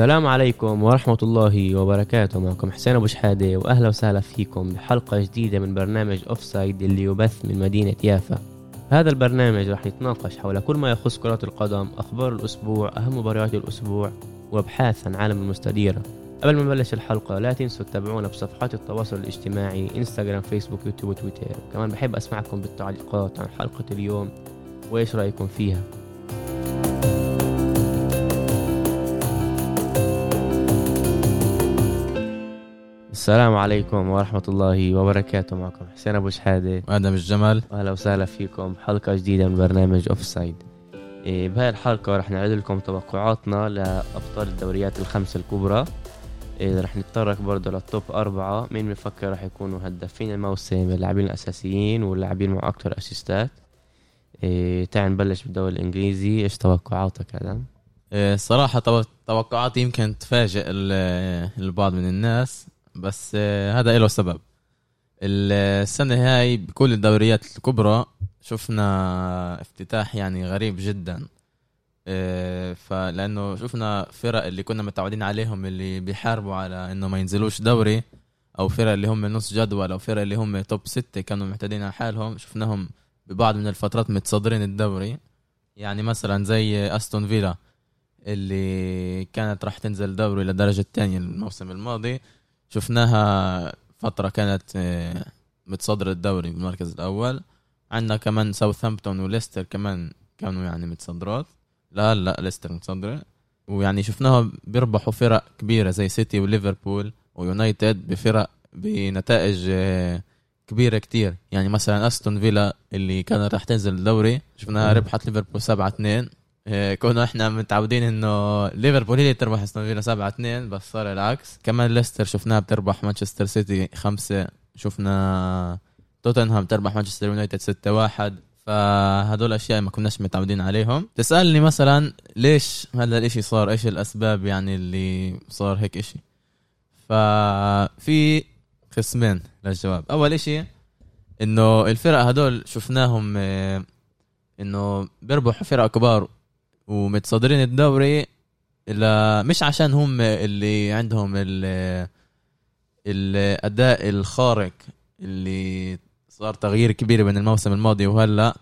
السلام عليكم ورحمة الله وبركاته. معكم حسين أبو شحادة وأهلا وسهلا فيكم بحلقة جديدة من برنامج offside اللي يبث من مدينة يافا. هذا البرنامج رح يتناقش حول كل ما يخص كرة القدم أخبار الأسبوع أهم مباريات الأسبوع وأبحاث عن عالم المستديرة. قبل ما نبلش الحلقة لا تنسوا تتابعونا بصفحات التواصل الاجتماعي إنستغرام فيسبوك يوتيوب وتويتر. كمان بحب أسمعكم بالتعليقات عن حلقة اليوم وإيش رأيكم فيها. السلام عليكم ورحمة الله وبركاته. معكم حسين أبو شحادة وادم الجمل أهلا وسهلا فيكم. بحلقة جديدة من برنامج offside بهاي الحلقة رح نعرض لكم توقعاتنا لأبطال الدوريات الخمسة الكبرى. إيه رح نتطرق برضه لل top أربعة. مين بفكر رح يكونوا هدافين الموسم؟ اللاعبين الأساسيين واللاعبين مع أكثر أسيستات. إيه تعال نبلش بالدوري الإنجليزي. إيش توقعاتك آدم؟ إيه، الصراحة تو- توقعاتي يمكن تفاجئ ال- البعض من الناس. بس آه، هذا له سبب. السنة هاي بكل الدوريات الكبرى شفنا افتتاح يعني غريب جدا. آه، فلأنه شفنا فرق اللي كنا متعودين عليهم اللي بيحاربوا على إنه ما ينزلوش دوري أو فرق اللي هم نص جدول أو فرق اللي هم توب ستة كانوا معتادين على حالهم شفناهم ببعض من الفترات متصدرين الدوري. يعني مثلا زي أستون فيلا اللي كانت راح تنزل دوري للدرجة الثانية الموسم الماضي. شفناها فترة كانت آه، متصدرة الدوري بالمركز الأول. عندنا كمان ساوثهامبتون وليستر كمان كانوا يعني متصدرات. لا لا ليستر متصدرة. ويعني شفناها بيربحوا فرق كبيرة زي سيتي وليفربول ويونايتد بفرق بنتائج آه، كبيرة كتير. يعني مثلا أستون فيلا اللي كانت راح تنزل الدوري شفناها. ربحت ليفربول 7 2 إيه، كنا إحنا متعودين إنه ليفربول هي اللي تربح أستون فيلا 7 2 بس صار العكس. كمان ليستر شفناها بتربح مانشستر سيتي 5 شفنا توتنهام تربح مانشستر يونايتد 6 1 فهدول أشياء ما كناش متعودين عليهم. تسألني مثلا ليش هذا الإشي صار؟ إيش الأسباب يعني اللي صار هيك إشي؟ ففي قسمين للجواب. أول إشي إنه الفرق هدول شفناهم آه، إنه بيربحوا فرق كبار ومتصدرين الدوري إلا مش عشان هم اللي عندهم ال الأداء الخارق اللي صار تغيير كبير بين الموسم الماضي وهلأ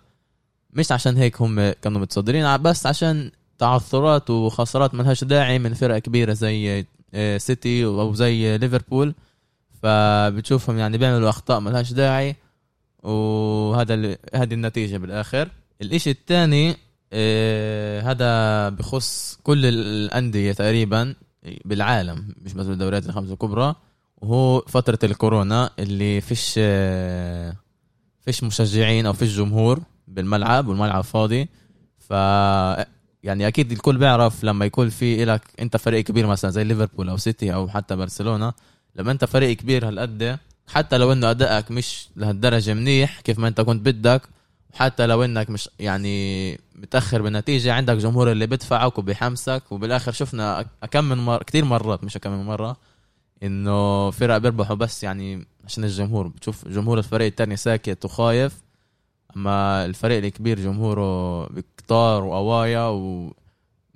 مش عشان هيك هم كانوا متصدرين بس عشان تعثرات وخسارات ملهاش داعي من فرق كبيرة زي آه، سيتي أو زي ليفربول. فبتشوفهم يعني بيعملوا أخطاء ملهاش داعي وهذا هذه النتيجة بالآخر. الإشي الثاني هذا بخص كل الأندية تقريبا بالعالم مش بس بالدوريات الخمسة الكبرى. وهو فترة الكورونا اللي فيش آه، فيش مشجعين أو فيش جمهور بالملعب والملعب فاضي. ف يعني أكيد الكل بيعرف لما يكون في لك أنت فريق كبير مثلا زي ليفربول أو سيتي أو حتى برشلونة لما أنت فريق كبير هالقد حتى لو إنه أدائك مش لهالدرجة منيح كيف ما أنت كنت بدك وحتى لو إنك مش يعني متأخر بالنتيجة عندك جمهور اللي بدفعك وبيحمسك. وبالآخر شفنا كم من مر... كثير مرات مش كم من مرة إنه فرق بيربحوا بس يعني عشان الجمهور. بتشوف جمهور الفريق التاني ساكت وخايف أما الفريق الكبير جمهوره بكتار وقوايا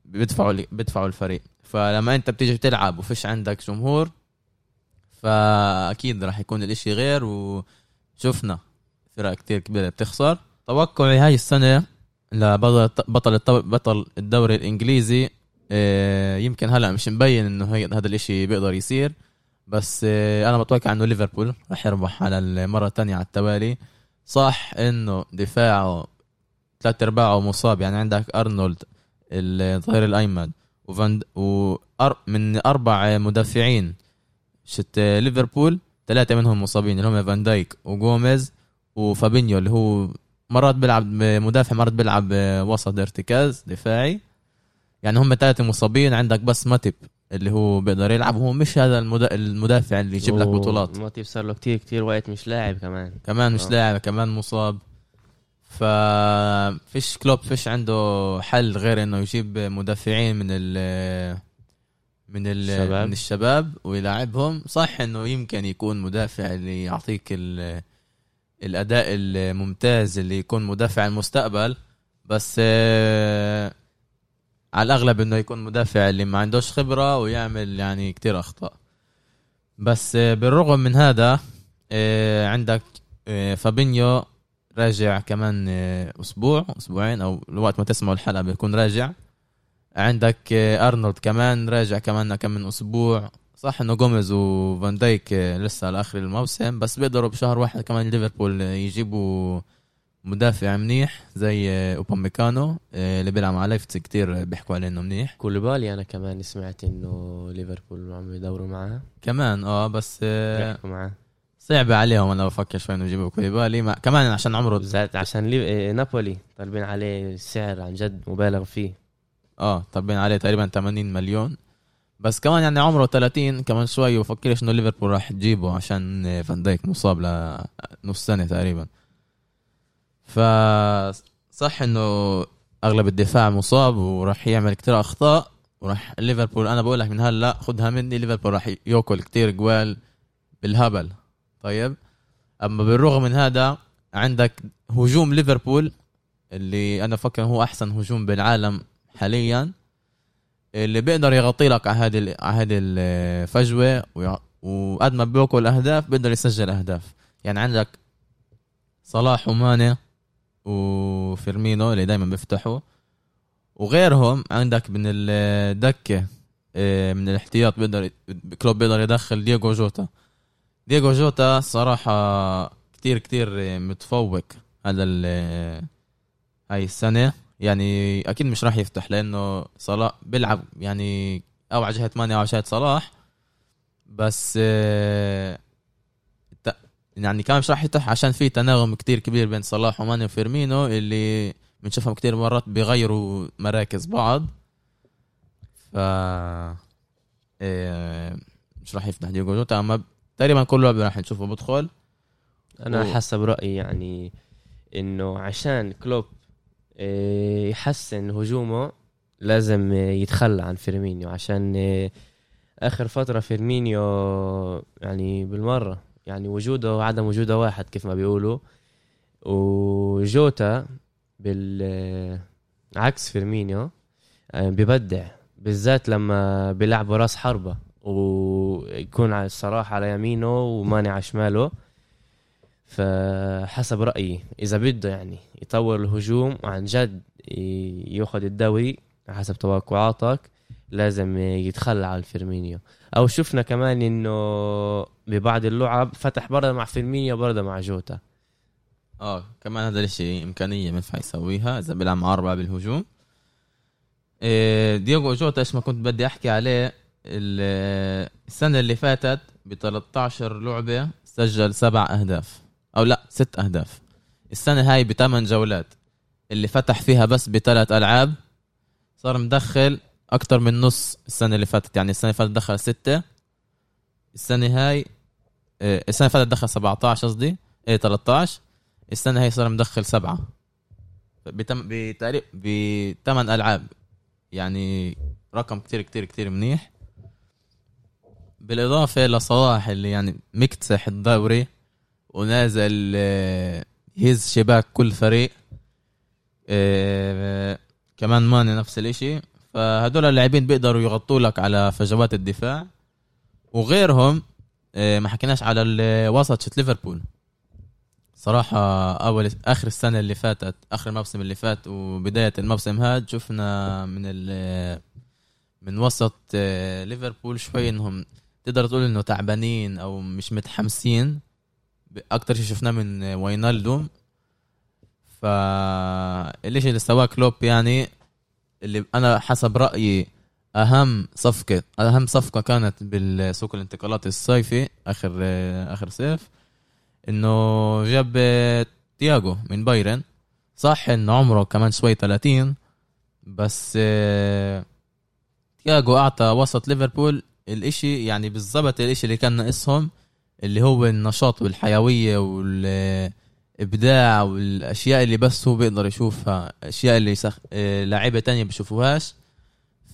وبيدفعوا بيدفعوا الفريق. فلما أنت بتيجي بتلعب وفيش عندك جمهور فأكيد راح يكون الإشي غير. وشفنا فرق كتير كبيرة بتخسر. توقعي هاي السنة لبطل بطل بطل الدوري الإنجليزي آه، يمكن هلا مش مبين إنه هذا الإشي بيقدر يصير. بس آه، أنا بتوقع إنه ليفربول راح يربح على المره الثانية على التوالي. صح إنه دفاعه ثلاث أرباعه مصاب. يعني عندك أرنولد الظهير الأيمن وفان وأر من أربع مدافعين شت ليفربول ثلاثة منهم مصابين اللي هم فان دايك وجوميز وفابينيو اللي هو مرات بيلعب مدافع مرات بيلعب وسط ارتكاز دفاعي. يعني هم ثلاثة مصابين عندك بس ماتيب اللي هو بيقدر يلعب. وهو مش هذا المدا- المدافع اللي يجيب لك بطولات. ماتيب صار له كتير كتير وقت مش لاعب كمان. كمان مش آه. لاعب كمان مصاب. ففيش كلوب فيش عنده حل غير إنه يجيب مدافعين من ال من ال الشباب. من الشباب ويلاعبهم. صح إنه يمكن يكون مدافع اللي يعطيك ال الأداء الممتاز اللي يكون مدافع المستقبل بس آه، على الأغلب إنه يكون مدافع اللي ما عندوش خبرة ويعمل يعني كتير أخطاء. بس آه، بالرغم من هذا آه، عندك آه، فابينيو راجع كمان آه، أسبوع أسبوعين أو وقت ما تسمعوا الحلقة بيكون راجع. عندك آه، أرنولد كمان راجع كمان كم من أسبوع. صح انه جوميز وفان دايك آه، لسه على آخر الموسم بس بيقدروا بشهر واحد كمان ليفربول آه، يجيبوا مدافع منيح زي آه، أوباميكانو آه، اللي بيلعب مع لايبزيغ كتير بيحكوا عليه إنه منيح. كوليبالي أنا كمان سمعت إنه ليفربول عم يدوروا معاه. كمان آه بس آه، بيحكوا معاه. صعب عليهم أنا بفكر شوي إنه يجيبوا كوليبالي. مع كمان عشان عمره بالذات عشان لي... إيه، نابولي طالبين عليه سعر عن جد مبالغ فيه. آه طبين عليه تقريبا 80 مليون. بس كمان يعني عمره 30 كمان شوي وفكرش إنه ليفربول راح تجيبه عشان فان دايك مصاب لنص سنة تقريبا. ف صح إنه أغلب الدفاع مصاب وراح يعمل كتير أخطاء وراح ليفربول. أنا بقول لك من هلأ خدها مني ليفربول راح يأكل كتير جوال بالهبل. طيب؟ أما بالرغم من هذا عندك هجوم ليفربول اللي أنا فكر هو أحسن هجوم بالعالم حاليا. اللي بيقدر يغطي لك على هذه على هذه الفجوة وقد ما بياكل اهداف بيقدر يسجل أهداف. يعني عندك صلاح وماني وفيرمينو اللي دائما بيفتحوا وغيرهم عندك من الدكه آه، من الاحتياط بيقدر كلوب بيقدر يدخل دييغو جوتا. دييغو جوتا صراحة كتير كتير متفوق هذا هاي السنة. يعني أكيد مش راح يفتح لأنه صلاح بيلعب يعني أو على جهة ماني أو على جهة صلاح. بس آه، يعني كمان مش راح يفتح عشان في تناغم كتير كبير بين صلاح وماني وفيرمينو اللي بنشوفهم كتير مرات بيغيروا مراكز بعض. ف آه، مش راح يفتح ديجو جوتا أما تقريبا كل لعبة راح نشوفه بدخل أنا و- حسب رأيي يعني إنه عشان كلوب يحسن هجومه لازم إيه، يتخلى عن فيرمينيو عشان إيه، آخر فترة فيرمينيو يعني بالمرة يعني وجوده وعدم وجوده واحد كيف ما بيقولوا. وجوتا بالعكس فيرمينيو آه، ببدع بالذات لما بيلعبوا راس حربة. ويكون صلاح على يمينه وماني على شماله. فحسب رأيي إذا بده يعني يطور الهجوم وعن جد ياخذ الدوري حسب توقعاتك لازم يتخلى عن فيرمينيو أو شفنا كمان إنه ببعض اللعب فتح برضه مع فيرمينيو برضه مع جوتا. آه كمان هذا الإشي إمكانية بينفع يسويها إذا بيلعب مع أربعة بالهجوم. إيه، دييغو جوتا إيش ما كنت بدي أحكي عليه ال- السنة اللي فاتت ب 13 لعبة سجل سبع أهداف. أو لا ست أهداف. السنة هاي بثمان جولات. اللي فتح فيها بس بثلاث ألعاب صار مدخل أكتر من نص السنة اللي فاتت. يعني السنة اللي فاتت دخل ستة السنة هاي إيه، السنة اللي فاتت دخل 17 قصدي إيه 13 السنة هاي صار مدخل سبعة. بتم بثمان ألعاب. يعني رقم كتير كتير كتير منيح. بالإضافة لصلاح اللي يعني مكتسح الدوري ونازل آه، يهز شباك كل فريق. آه، كمان ماني نفس الإشي. فهدول اللاعبين بيقدروا يغطوا لك على فجوات الدفاع. وغيرهم آه، ما حكيناش على الوسط شت ليفربول. صراحة أول آخر السنة اللي فاتت آخر الموسم اللي فات وبداية الموسم هاد شفنا من ال من وسط آه، ليفربول شوي إنهم تقدر تقول إنه تعبانين أو مش متحمسين. أكتر شيء شفناه من واينالدوم فالإشي اللي سواه كلوب يعني اللي أنا حسب رأيي أهم صفقة أهم صفقة كانت بالسوق الانتقالات الصيفي آخر آه، آخر صيف إنه جاب تياجو من بايرن. صح انه عمره كمان شوي 30 بس تياجو أعطى وسط ليفربول الإشي يعني بالضبط الإشي اللي كان ناقصهم. اللي هو النشاط والحيوية والإبداع والأشياء اللي بس هو بيقدر يشوفها أشياء اللي سخ... لاعيبة تانية بيشوفوهاش.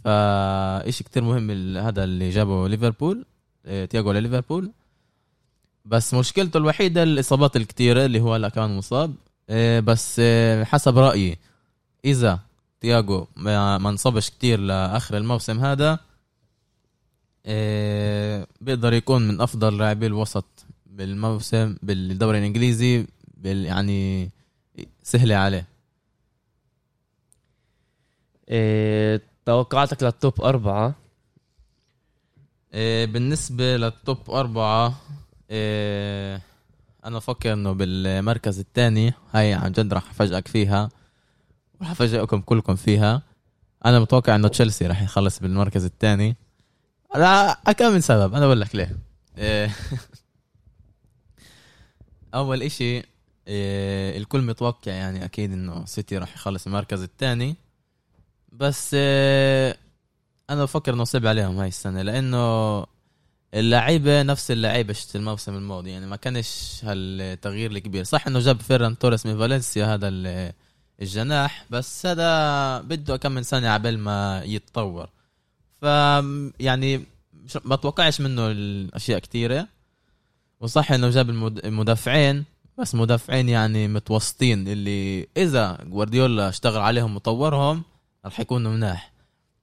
فإشي كتير مهم هذا اللي جابه ليفربول آه، تياجو لليفربول بس مشكلته الوحيدة الإصابات الكتيرة اللي هو هلا كمان مصاب آه، بس آه، حسب رأيي إذا تياجو ما انصبش كتير لآخر الموسم هذا بيقدر يكون من أفضل لاعبي الوسط بالموسم بالدوري الإنجليزي بال يعني سهلة عليه. إيه توقعاتك لل top أربعة؟ آه، بالنسبة لل top أربعة آه، أنا بفكر إنه بالمركز الثاني هاي عن جد راح أفاجئك فيها وراح أفاجئكم كلكم فيها. أنا متوقع إنه تشيلسي راح يخلص بالمركز الثاني. لا كم من سبب أنا بقول لك ليه. إيه. أول إشي إيه، الكل متوقع يعني أكيد إنه سيتي راح يخلص المركز الثاني. بس إيه، أنا بفكر انه صعب عليهم هاي السنة لأنه اللعيبة نفس اللعيبة شت الموسم الماضي يعني ما كانش هالتغيير الكبير. صح إنه جاب فيران توريس من فالنسيا هذا ال- الجناح بس هذا بده كم من سنة عبال ما يتطور. ف يعني ما توقعش منه الأشياء كثيره وصح إنه جاب المد- المدافعين بس مدافعين يعني متوسطين اللي إذا جوارديولا اشتغل عليهم وطورهم رح يكونوا مناح.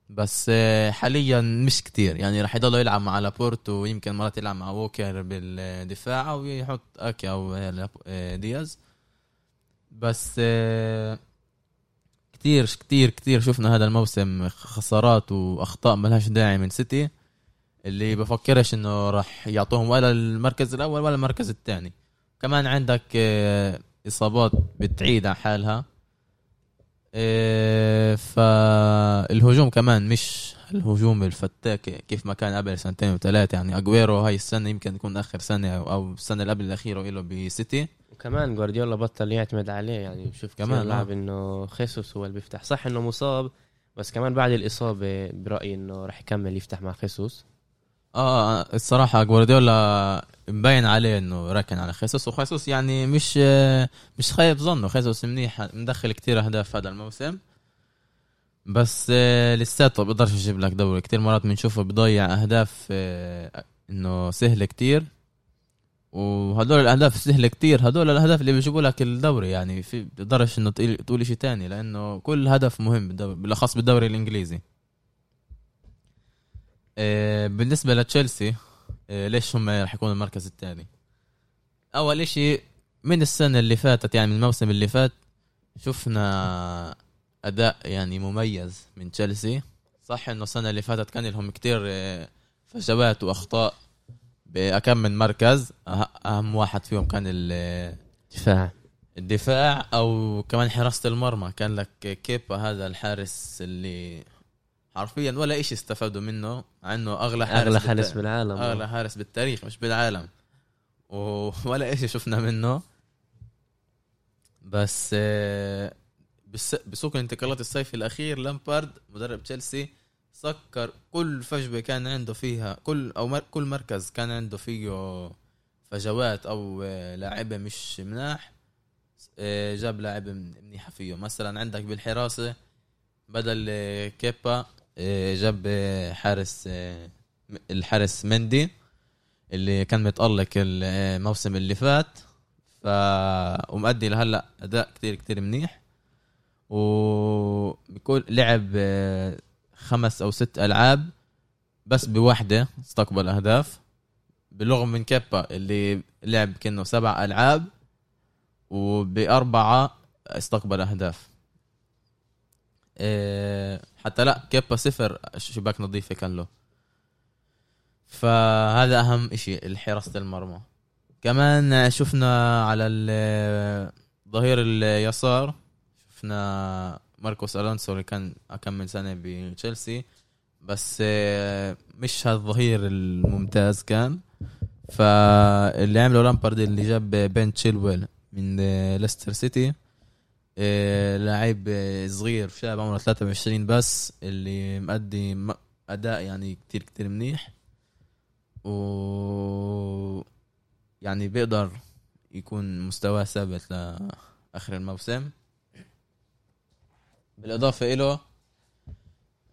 بس آه، حاليا مش كتير. يعني رح يضل يلعب مع لابورتو ويمكن مرات يلعب مع ووكر بالدفاع أو يحط أكي أو لاب- آه، دياز. بس آه، كتير كتير كتير شفنا هذا الموسم خسارات وأخطاء ملهاش داعي من سيتي. اللي بفكرش إنه راح يعطوهم ولا المركز الأول ولا المركز الثاني. كمان عندك آه، إصابات بتعيد على حالها. آه، فالهجوم كمان مش الهجوم الفتاك كيف ما كان قبل سنتين وثلاثة. يعني أجويرو هاي السنة يمكن تكون آخر سنة أو السنة اللي قبل الأخيرة له بسيتي. وكمان جوارديولا بطل يعتمد عليه يعني بشوف كمان كمان، لاعب آه. إنه خيسوس هو اللي بيفتح. صح إنه مصاب بس كمان بعد الإصابة برأيي إنه راح يكمل يفتح مع خيسوس. آه الصراحة جوارديولا مبين عليه إنه راكن على خيسوس وخيسوس يعني مش مش خايب ظنه. خيسوس منيح مدخل كتير أهداف هذا الموسم. بس آه، لساته بيقدرش يجيب لك دوري. كتير مرات بنشوفه بضيع أهداف آه، إنه سهل كتير. وهدول الأهداف سهلة كتير. هدول الأهداف اللي بيجيبوا لك الدوري يعني في بتقدرش إنه تقول شيء تاني لأنه كل هدف مهم بالأخص بالدوري الإنجليزي. آه، بالنسبة لتشيلسي آه، ليش هم رح يكونوا المركز الثاني؟ أول إشي من السنة اللي فاتت يعني من الموسم اللي فات شفنا أداء يعني مميز من تشيلسي. صح إنه السنة اللي فاتت كان لهم كتير آه، فجوات وأخطاء بأكم من مركز. أه- أهم واحد فيهم كان ال- دفاع الدفاع أو كمان حراسة المرمى. كان لك كيبا هذا الحارس اللي حرفيا ولا إشي استفادوا منه مع إنه أغلى حارس بالت- حارس بالعالم. أغلى حارس بالتاريخ مش بالعالم. و- ولا إشي شفنا منه. بس آه، بس- بسوق الانتقالات الصيفي الأخير لامبارد مدرب تشيلسي سكر كل فجوة كان عنده فيها كل أو مر كل مركز كان عنده فيه فجوات أو آه، لاعيبه مش مناح آه، جاب لاعب منيحة فيه. مثلا عندك بالحراسة بدل آه، كيبا جاب حارس الحارس مندي اللي كان متألق الموسم اللي فات. ف ومؤدي لهلأ أداء كتير كتير منيح. وبيكون لعب خمس أو ست ألعاب بس بواحده استقبل أهداف. بالرغم من كيبا اللي لعب كأنه سبع ألعاب وبأربعة استقبل أهداف. إيه، حتى لا كيبا صفر شباك نظيفة كان له. فهذا أهم إشي حراسه المرمى. كمان شفنا على ال- ظهير اليسار شفنا ماركوس ألونسو اللي كان كم من سنة بتشيلسي. بس آه، مش هالظهير الممتاز كان. فاللي عمله لامبارد اللي جاب بين تشيلويل من آه، ليستر سيتي آه، آه، صغير شاب عمره 23 بس اللي مؤدي م- أداء يعني كتير كتير منيح. و يعني بيقدر يكون مستواه ثابت لآخر الموسم. بالإضافة له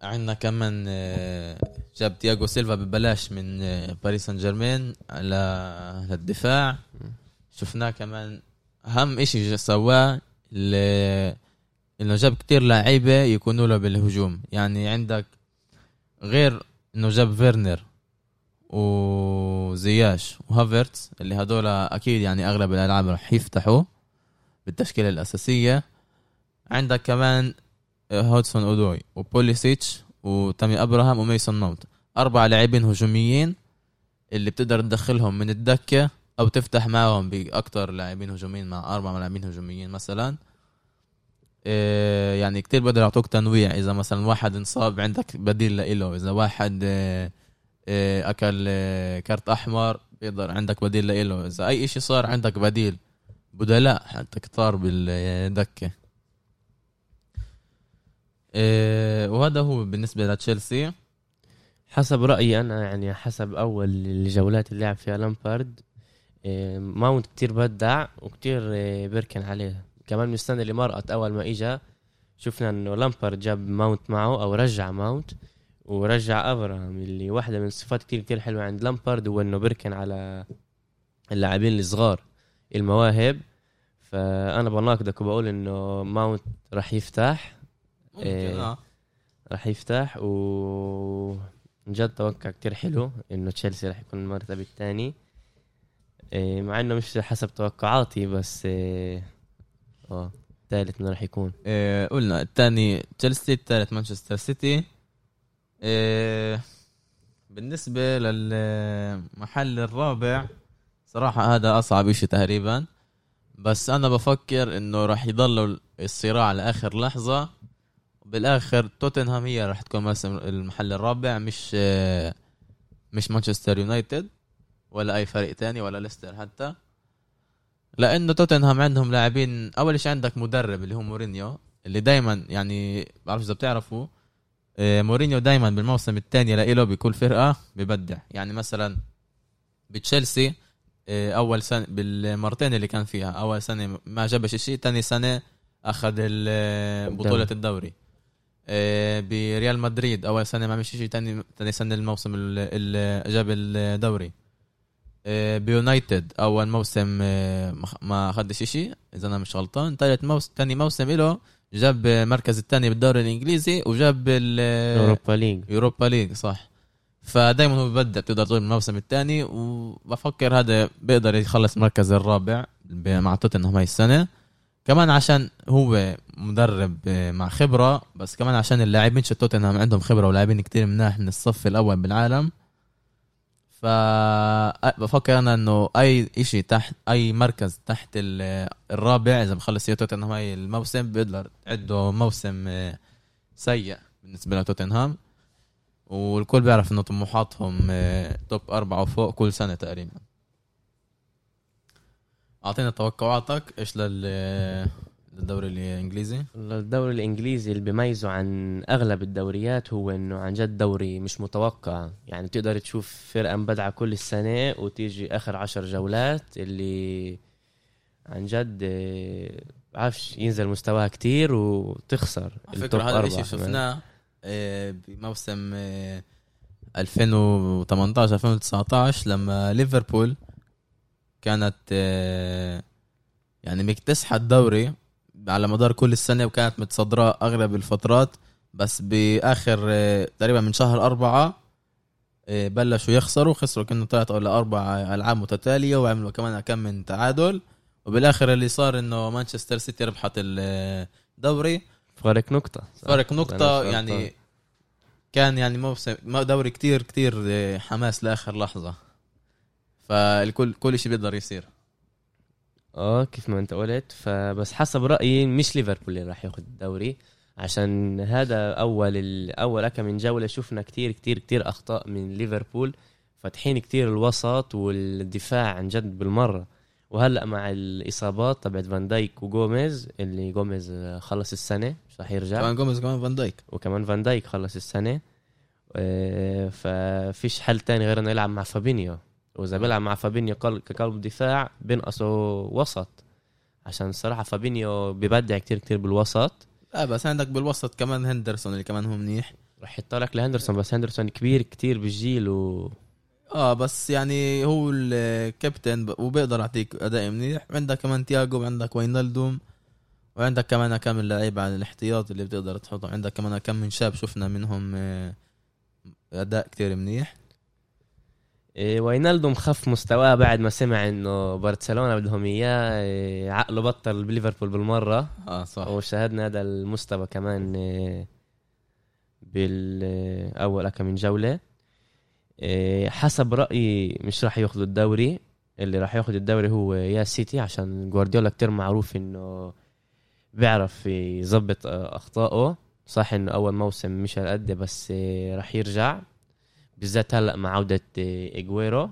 عندنا كمان آه، جاب تياغو سيلفا ببلاش من آه، باريس سان جيرمان على للدفاع. شفناه كمان أهم إشي سواه إنه جاب كتير لعيبة يكونوا له بالهجوم. يعني عندك غير إنه جاب فيرنر وزياش وهافرتس اللي هدول أكيد يعني أغلب الألعاب راح يفتحوا بالتشكيلة الأساسية. عندك كمان هودسون أودوي وبوليسيتش وتامي أبراهام وميسون ماونت. أربع لاعبين هجوميين اللي بتقدر تدخلهم من الدكة أو تفتح معهم باكثر لاعبين هجوميين مع أربع لاعبين هجوميين مثلا. إيه يعني كتير بقدر يعطوك تنويع. إذا مثلا واحد انصاب عندك بديل له إذا واحد إيه إيه أكل كارت أحمر بيقدر عندك بديل له إذا أي إشي صار عندك بديل. بدلاء حتى كتار بالدكة. وهذا هو بالنسبة لتشيلسي. حسب رأيي أنا يعني حسب أول الجولات اللي لعب فيها لامبارد إيه، ماونت كتير بدع وكتير إيه، بيركن عليه كمان من السنة اللي مرقت أول ما إجا. شفنا إنه لامبارد جاب ماونت معه أو رجع ماونت ورجع أبراهام اللي واحدة من الصفات كتير كتير حلوة عند لامبارد هو إنه بيركن على اللاعبين الصغار المواهب. فأنا بناقضك وبقول إنه ماونت راح يفتح. ممكن إيه. آه. راح يفتح و من جد توقع كتير حلو إنه تشيلسي راح يكون المرتبة الثاني إيه، مع إنه مش حسب توقعاتي بس إيه، آه ثالث إنه راح يكون. إيه قلنا الثاني تشيلسي الثالث مانشستر سيتي. إيه بالنسبة للمحل الرابع صراحة هذا أصعب إشي تقريبا. بس أنا بفكر إنه راح يضلوا الصراع لآخر لحظة. بالآخر توتنهام هي راح تكون المحل الرابع مش آه، مش مانشستر يونايتد ولا أي فريق تاني ولا ليستر حتى. لأنه توتنهام عندهم لاعبين أول شيء عندك مدرب اللي هو مورينيو اللي دايما يعني بعرف إذا بتعرفوا آه، مورينيو دايما بالموسم الثاني لإله بكل فرقة ببدع. يعني مثلا بتشيلسي آه، أول سنة بالمرتين اللي كان فيها أول سنة ما جابش شيء ثاني سنة أخذ ال- بطولة الدوري. آه، بريال مدريد اول سنة ما عمل شيء ثاني ثاني سنة الموسم ال- ال- جاب الدوري. آه، بيونايتد أول موسم آه، ما اخذش شيء إذا أنا مش غلطان. ثالث موسم ثاني موسم له جاب المركز الثاني بالدوري الإنجليزي وجاب ال- Europa League. Europa League صح. فدائما هو ببدع تقدر تقول الموسم الثاني وبفكر هذا بيقدر يخلص المركز الرابع مع توتنهام هاي السنة. كمان عشان هو مدرب مع خبرة بس كمان عشان اللاعبين شو توتنهام عندهم خبرة ولاعبين كتير مناح من الصف الأول بالعالم. ف بفكر أنا إنه أي إشي تحت أي مركز تحت ال- الرابع إذا بخلص هي توتنهام هاي الموسم بيقدر تعده موسم آه، سيء بالنسبة لتوتنهام. والكل بيعرف إنه طموحاتهم آه، توب أربعة وفوق كل سنة تقريبا. أعطينا توقعاتك إيش لل للدوري الإنجليزي الدوري الإنجليزي اللي بيميزه عن أغلب الدوريات هو إنه عن جد دوري مش متوقع يعني تقدر تشوف فرقة مبدعة كل السنة وتيجي آخر عشر جولات اللي عن جد آه، بعرفش ينزل مستواها كتير وتخسر على فكرة هذا الشيء. شفناه آه، بموسم آه، 2018 2019 لما ليفربول كانت آه، يعني مكتسحة الدوري على مدار كل السنة وكانت متصدرة أغلب الفترات. بس بآخر آه، تقريبا من شهر أربعة آه، بلشوا يخسروا. خسروا كانوا ثلاث أو أربع ألعاب متتالية وعملوا كمان كم من تعادل. وبالآخر اللي صار إنه مانشستر سيتي ربحت الدوري صح؟ فرق أنا نقطة يعني. كان يعني موسم دوري كتير كتير حماس لآخر لحظة. فالكل كل شيء بيقدر يصير. آه كيف ما انت قلت فبس حسب رأيي مش ليفربول اللي راح ياخذ الدوري عشان هذا أول ال- أول كم من جولة شفنا كتير كتير كتير أخطاء من ليفربول فاتحين كتير الوسط والدفاع عن جد بالمرة. وهلأ مع الإصابات تبعت فان دايك وجوميز اللي جوميز خلص السنة مش راح يرجع. كمان جوميز كمان فان دايك. وكمان فان دايك خلص السنة. آه، ففيش حل تاني غير إنه يلعب مع فابينيو. وإذا بيلعب مع فابينيو قل- كقلب دفاع بينقصوا وسط. عشان الصراحه فابينيو ببدع كتير كتير بالوسط. لا بس عندك بالوسط كمان هندرسون اللي كمان هو منيح. رح يطلق لهندرسون بس هندرسون كبير كتير بالجيل و آه بس يعني هو الكابتن وبيقدر يعطيك أداء منيح. عندك كمان تياجو وعندك وينالدوم وعندك كمان كم من لعيبه على الاحتياط اللي بتقدر تحطهم. عندك كمان كم من شاب شفنا منهم آه، أداء كتير منيح. إيه وينالدوم خف مستواه بعد ما سمع إنه برشلونة بدهم إياه إيه عقله بطل بليفربول بالمرة. آه صح. وشاهدنا هذا المستوى كمان إيه بالاول كم من جولة. حسب رأيي مش راح ياخذوا الدوري. اللي راح ياخذ الدوري هو يا سيتي عشان جوارديولا كتير معروف إنه بيعرف يظبط آه، أخطائه. صح إنه أول موسم مش هالقد بس راح يرجع. بالذات هلأ مع عودة إيه، إجويرو.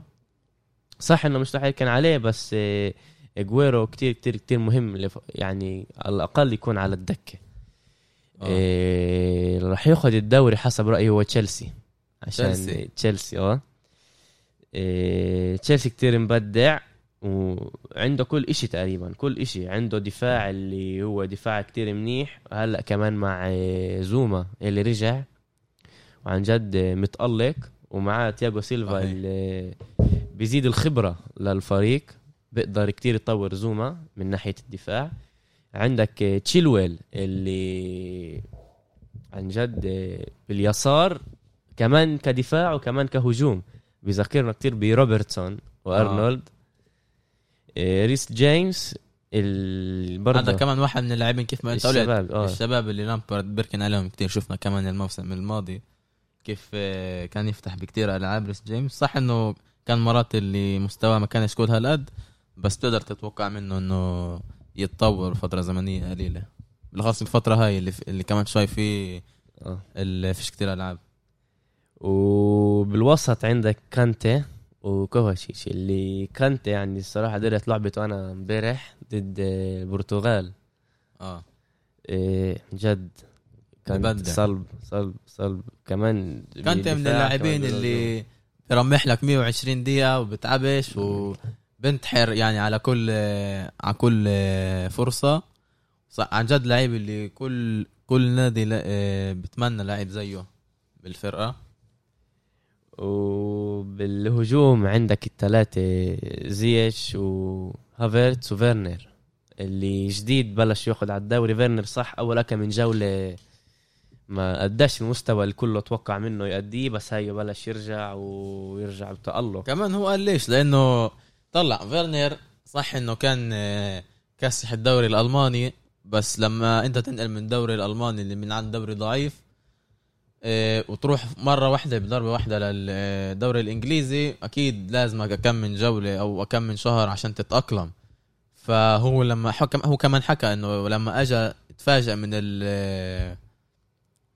صح إنه مش رح يركن عليه بس إيه، إجويرو كتير كتير كتير مهم يعني على الأقل يكون على الدكة. آه. إيه راح ياخذ الدوري حسب رأيي هو تشيلسي عشان تشيلسي. تشيلسي آه. تشيلسي كتير مبدع وعنده كل إشي تقريبا كل إشي. عنده دفاع اللي هو دفاع كتير منيح هلأ كمان مع زوما اللي رجع وعن جد متألق. ومعاه تياغو سيلفا صحيح. اللي بيزيد الخبرة للفريق بيقدر كتير يطور زوما من ناحية الدفاع. عندك آه، تشيلويل اللي عن جد آه، باليسار كمان كدفاع وكمان كهجوم. بيذكرنا كتير بروبرتسون وأرنولد. آه. ريس جيمس ال- هذا برضه كمان واحد من اللاعبين كيف ما أنت قلت الشباب آه. الشباب اللي لامبارد بيركن عليهم كتير. شفنا كمان الموسم الماضي كيف كان يفتح بكتير ألعاب ريس جيمس. صح إنه كان مرات اللي مستواه ما كانش كل هالقد بس تقدر تتوقع منه إنه يتطور فترة زمنية قليلة. بالاخص الفترة هاي اللي, اللي كمان شوي في آه. اللي فيش كتير ألعاب. وبالوسط عندك كانتي وكوفاشيتش. اللي كانتي يعني الصراحة درت لعبته أنا امبارح ضد البرتغال. آه. إيه جد. ببدع. صلب صلب صلب. كمان كانت من اللاعبين اللي برمح لك 120 دقيقة وبتعبش وبنتحر يعني على كل على كل فرصة. عن جد لعيب اللي كل كل نادي بتمنى لعيب زيه بالفرقة. وبالهجوم عندك الثلاثة زياش وهافرتس وفيرنر. اللي جديد بلش ياخد على الدوري. فيرنر صح أول كم من جولة ما قداش المستوى اللي كله توقع منه يأديه بس هاي بلش يرجع ويرجع بتألق. كمان هو قال ليش؟ لأنه طلع فيرنر صح إنه كان آه، كاسح الدوري الألماني بس لما أنت تنقل من الدوري الألماني اللي من عند دوري ضعيف آه، وتروح مرة واحدة بضربة واحدة للدوري الإنجليزي أكيد لازمك كم من جولة أو كم من شهر عشان تتأقلم. فهو لما حكم هو كمان حكى إنه لما أجا تفاجأ من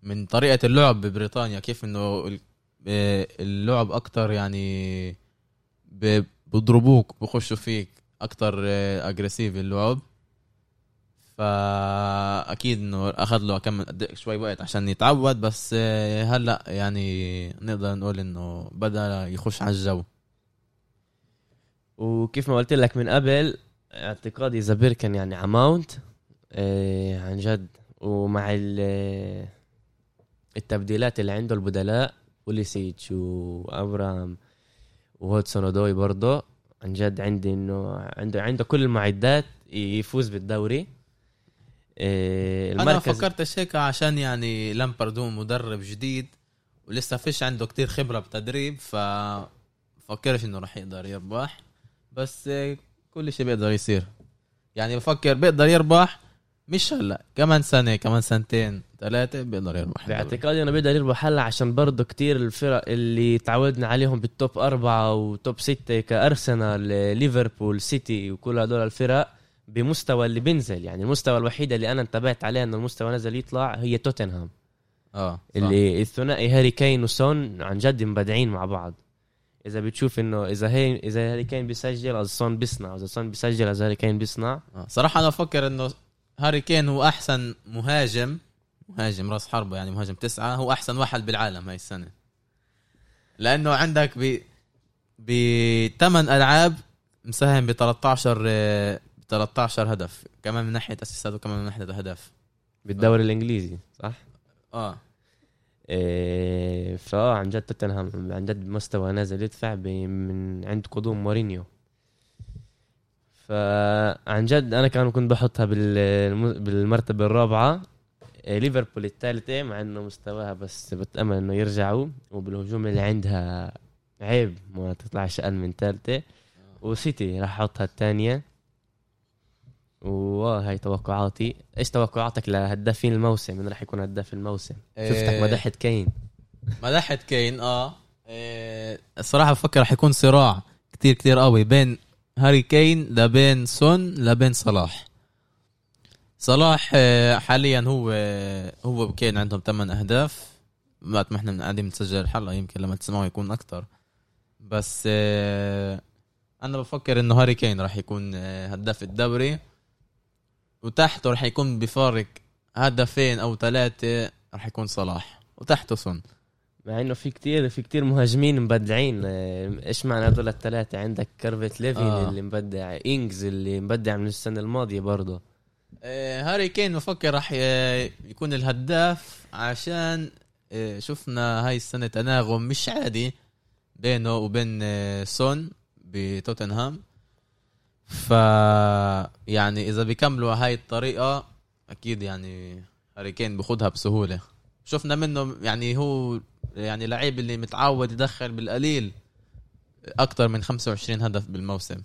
من طريقة اللعب ببريطانيا كيف ال- آه، اللعب أكتر يعني بضربوك بخشوا فيك أكتر أجريسيف اللعب. فأكيد إنه أخذ له كم شوي وقت عشان يتعود بس آه، هلأ يعني نقدر نقول إنه بدأ يخش على الجو. وكيف ما قلت لك من قبل اعتقادي إذا بيركن يعني عماونت إيه عن جد. ومع ال- التبديلات اللي عنده البدلاء بوليسيتش وابرام وهودسون ودوي برضه عن جد عندي إنه عنده عنده كل المعدات يفوز بالدوري. إيه أنا المركز فكرت هيك عشان يعني لامبارد هو مدرب جديد ولسه فيش عنده كتير خبرة بتدريب ف فكرش إنه راح يقدر يربح. بس كل شيء بيقدر يصير. يعني بفكر بيقدر يربح مش هلا كمان سنة كمان سنتين ثلاثة بيقدر يربح. باعتقادي إنه بيقدر يربح هلا عشان برضه كتير الفرق اللي تعودنا عليهم بال top أربعة و top ستة كأرسنال ليفربول سيتي وكل هدول الفرق بمستوى اللي بينزل يعني المستوى الوحيد اللي أنا انتبهت عليه إنه المستوى نزل يطلع هي توتنهام آه. اللي الثنائي هاري كين وسون عن جد مبدعين مع بعض إذا بتشوف إنه إذا هي إذا هاري كين بيسجل אז سون بيصنع إذا سون بيسجل אז هاري كين بيصنع آه. صراحة أنا بفكر إنه هاري كين هو أحسن مهاجم مهاجم راس حربة يعني مهاجم تسعة هو أحسن واحد بالعالم هاي السنة. لأنه عندك ب بثمان ألعاب مساهم ب 13 ب 13 هدف. كمان من ناحية أسيستات وكمان من ناحية الهدف بالدوري الإنجليزي صح؟ آه. إيه فآه عن جد توتنهام عن جد مستوى نازل يدفع من عند قدوم مورينيو. فعن جد أنا كان كنت بحطها بال- بالمرتبة الرابعة. إيه، ليفربول الثالثة مع إنه مستواها بس بتأمل إنه يرجعوا وبالهجوم اللي عندها عيب ما تطلعش أقل من ثالثة. وسيتي راح أحطها الثانية. وهاي توقعاتي. إيش توقعاتك لهدافين الموسم؟ من راح يكون هداف الموسم. شفتك إيه. مدحت كين مدحت كين آه. إيه، الصراحه بفكر رح يكون صراع كتير كتير قوي بين هاري كين لبين سون لبين صلاح. صلاح آه، حاليا هو هو وكين عندهم 8 أهداف. وقت ما إحنا قاعدين بنسجل الحلقة يمكن لما تسمعوا يكون أكثر بس آه، أنا بفكر إنه هاري كين راح يكون آه، هداف الدوري. وتحته راح يكون بفارق هدفين أو ثلاثة راح يكون صلاح. وتحته سون. مع إنه في كتير في كتير مهاجمين مبدعين. آه، إيش معنى هذول الثلاثه عندك كالفيرت ليوين آه. اللي مبدع إنجز اللي مبدع من السنة الماضية برضه. آه، هاري كين بفكر راح يكون الهداف عشان آه، شفنا هاي السنة تناغم مش عادي بينه وبين آه، سون بتوتنهام. ف يعني إذا بيكملوا هاي الطريقة أكيد يعني هاري كين بخدها بسهولة. شفنا منه يعني هو يعني لعيب اللي متعود يدخل بالقليل أكثر من 25 هدف بالموسم.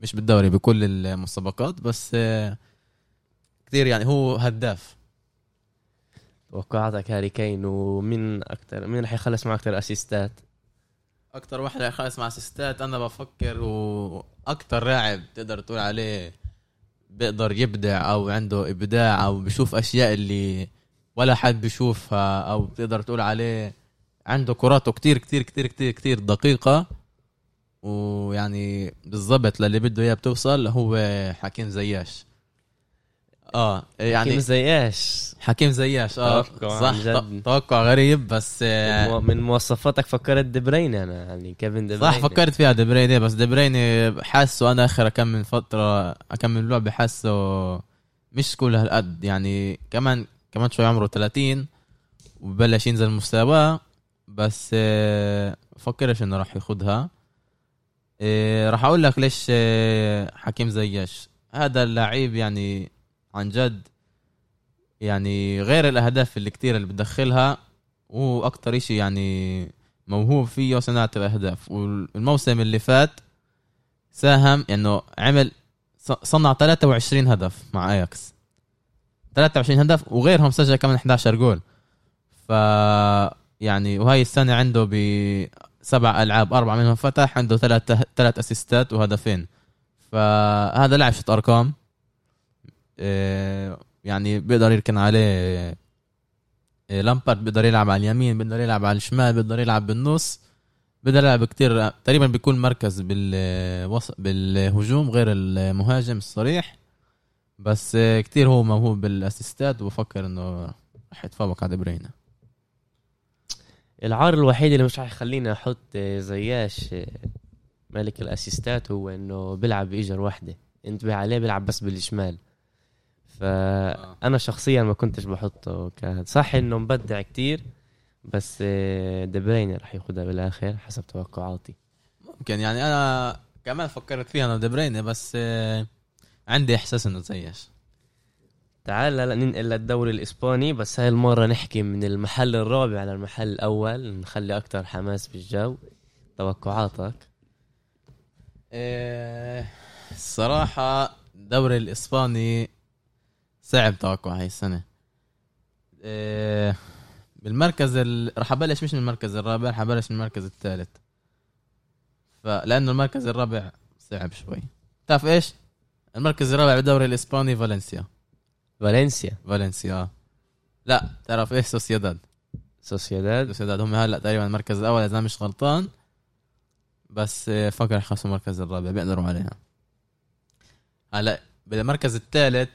مش بالدوري بكل المسابقات بس آه، كثير يعني هو هداف. توقعاتك هاري كين ومين أكثر مين رح يخلص معه أكثر اسيستات أكتر واحد رح يخلص مع اسيستات أنا بفكر وأكتر لاعب تقدر تقول عليه بيقدر يبدع أو عنده إبداع أو بشوف أشياء اللي ولا حد بيشوفها أو بتقدر تقول عليه عنده كراته كتير كتير كتير كتير كتير دقيقة. ويعني بالضبط للي بده إياه بتوصل هو حكيم زياش. آه يعني كيف زي إيش حكيم زياش آه توقع صح جد. توقع غريب بس آه، من مواصفاتك فكرت دي بروين أنا يعني كيفن دي صح فكرت فيها دي بريني بس دي بريني حاسه أنا آخر كم من فترة اكمل لعبة حاسه مش كل هالقد. يعني كمان كمان شوي عمره 30 وبلش ينزل مستواه بس آه، بفكرش انه راح ياخدها. آه، راح أقول لك ليش آه، حكيم زياش هذا اللعيب يعني عن جد يعني غير الأهداف اللي كتير اللي بدخلها هو أكتر إشي يعني موهوب فيه صناعة الأهداف. والموسم اللي فات ساهم إنه عمل ص- صنع 23 هدف مع أياكس. 23 هدف وغيرهم سجل كمان 11 جول. ف يعني وهاي السنة عنده بسبع ألعاب أربعة منهم فتح عنده ثلاث ثلاث أسيستات وهدفين. فهذا لاعب شت أرقام. إيه، يعني بيقدر يركن عليه إيه، لامبارد بيقدر يلعب على اليمين بيقدر يلعب على الشمال بيقدر يلعب بالنص. بيقدر يلعب كتير تقريبا بيكون مركز بالوص... بالهجوم غير المهاجم الصريح. بس كتير هو موهوب بالأسيستات وبفكر إنه رح يتفوق على دي بروين العار الوحيد اللي مش رح يخليني أحط آه، زياش آه، ملك الأسيستات هو إنه بيلعب بإيجر واحدة انتبه عليه بيلعب بس بالشمال. فانا شخصيا ما كنتش بحطه ك... صح إنه مبدع كتير بس آه، دي بروين رح ياخدها بالآخر حسب توقعاتي. ممكن يعني أنا كمان فكرت فيها أنا دي بروين بس عندي إحساس إنه زيش تعال هلأ ننقل للدوري الإسباني بس هاي المرة نحكي من المحل الرابع للمحل الأول نخلي أكتر حماس بالجو. توقعاتك؟ إيه، الصراحة الدوري الإسباني صعب توقع هاي السنة. إيه، بالمركز ال... راح أبلش مش من المركز الرابع راح أبلش من المركز الثالث. فلأنه المركز الرابع صعب شوي. تعرف إيش؟ المركز الرابع بالدوري الإسباني فالنسيا. فالنسيا؟ فالنسيا آه. لا تعرف إيش سوسيداد. سوسيداد؟ سوسيداد. هم هلا تقريبا المركز الأول إذا مش غلطان. بس آه، فكر يخلصوا المركز الرابع بيقدروا عليها. هلا بالمركز الثالث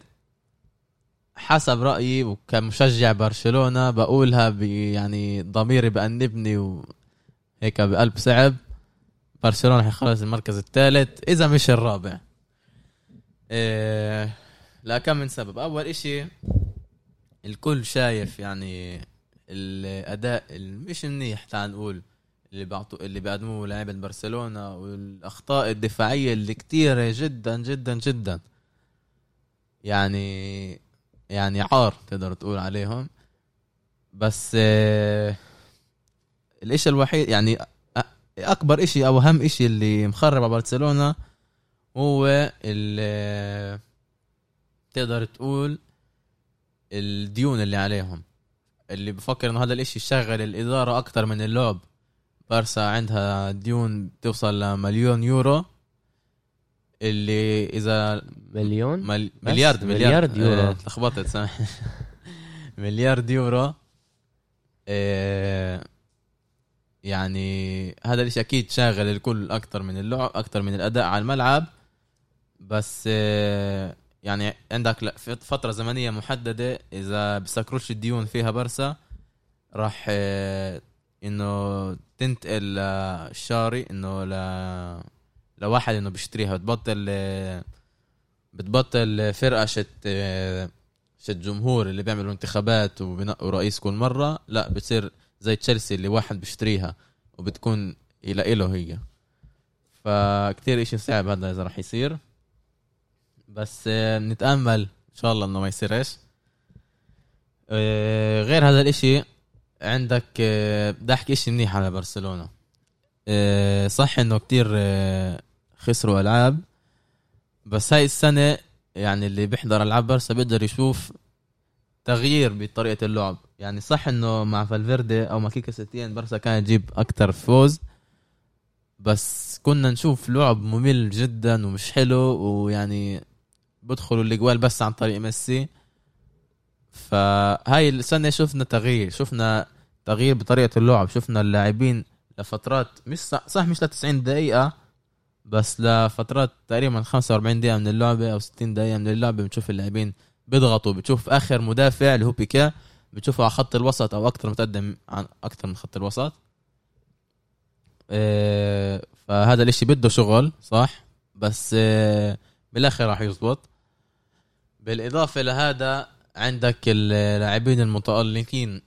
حسب رأيي وكمشجع برشلونة بقولها يعني ضميري بأنبني وهيك بقلب صعب برشلونة حيخلص المركز الثالث إذا مش الرابع. إيه لكم من سبب. أول إشي الكل شايف يعني الأداء ال- مش منيح تعال نقول اللي بعطوا اللي بيقدموه لعيبه برشلونه والأخطاء الدفاعية اللي كتيرة جدا جدا جدا. يعني يعني عار تقدر تقول عليهم. بس آه، الإشي الوحيد يعني أكبر إشي أو أهم إشي اللي مخرب على برشلونة هو اللي تقدر تقول الديون اللي عليهم. اللي بفكر إنه هذا الإشي شغل الإدارة أكتر من اللعب بارسا عندها ديون توصل لمليون يورو. اللي إذا مليون؟ مل... بس؟ مليارد مليارد. يورو. آه، تلخبطت سامح مليارد يورو. آه، يعني هذا الإشي أكيد شاغل الكل أكتر من اللعب أكتر من الأداء على الملعب. بس يعني عندك فترة زمنية محددة إذا بسكروش الديون فيها برسا راح إنه تنتقل للشاري إنه ل لواحد إنه بيشتريها. بتبطل بتبطل فرقة شت شت جمهور اللي بيعملوا انتخابات وبنقوا رئيس كل مرة لا بتصير زي تشيلسي اللي واحد بيشتريها وبتكون إلى له هي. فكتير إشي صعب هذا إذا راح يصير. بس آه، نتأمل إن شاء الله إنه ما يصيرش آه، غير هذا الإشي عندك آه، بدي أحكي إشي منيح على برشلونة. صح إنه كتير خسروا ألعاب بس هاي السنة يعني اللي بيحضر ألعاب برشا بيقدر يشوف تغيير بطريقة اللعب. يعني صح إنه مع فالفيردي أو مع كيكا ستين برشا كانت تجيب أكتر فوز بس كنا نشوف لعب ممل جدا ومش حلو ويعني بدخلوا الإجوال بس عن طريق ميسي. فهاي السنة شفنا تغيير شفنا تغيير بطريقة اللعب شفنا اللاعبين لفترات مش صح, مش ل 90 دقيقة بس لفترات تقريبا 45 دقيقة من اللعبة أو 60 دقيقة من اللعبة بنشوف اللاعبين بيضغطوا بتشوف آخر مدافع اللي هو بيكا بتشوفه على خط الوسط أو أكثر متقدم عن أكثر من خط الوسط. إيه، فهذا الإشي بده شغل صح؟ بس إيه، بالآخر راح يزبط. بالإضافة لهذا عندك اللاعبين المتألقين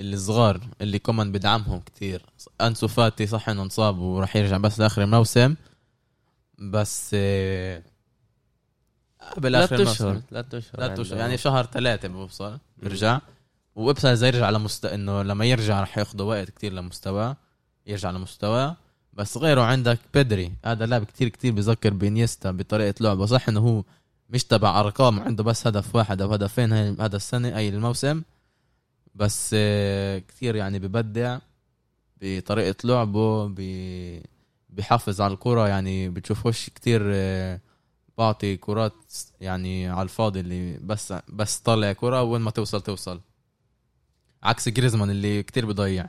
الصغار اللي كمان بدعمهم كتير. أنسو فاتي صح إنه انصاب وراح يرجع بس لآخر الموسم. بس إيه، قبل آخر الموسم. ثلاث أشهر ثلاث أشهر. يعني شهر ثلاثة بوصل. بيرجع. وابسل اذا يرجع لمست إنه لما يرجع رح ياخذ وقت كتير لمستواه يرجع لمستواه. بس غيره عندك بيدري هذا لاعب كتير كتير بذكر بينيستا بطريقة لعبه. صح إنه هو مش تبع أرقام عنده بس هدف واحد أو هدفين هذا السنة أي الموسم. بس آه، كتير يعني ببدع بطريقة لعبه بيحافظ على الكرة. يعني بتشوفوش كتير آه، بعطي كرات يعني على الفاضي اللي بس بس طلع كرة وين ما توصل توصل. عكس جريزمان اللي كتير بضيع.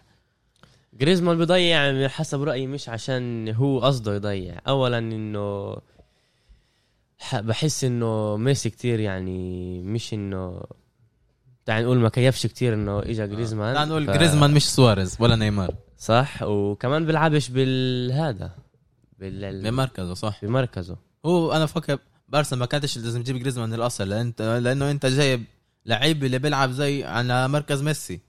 جريزمان بيضيع حسب رأيي مش عشان هو قصده يضيع. اولا إنه بحس إنه ميسي كتير يعني مش إنه تعال نقول ما كيفش كتير إنه اجى جريزمان. تعال نقول ف- جريزمان مش سواريز ولا نيمار. صح وكمان بيلعبش بالهذا بال... بمركزه صح. بمركزه. هو أنا فكر بارسا ما كانتش لازم تجيب جريزمان من الاصل لأن انت لأنه أنت جايب لعيب اللي بيلعب زي على مركز ميسي.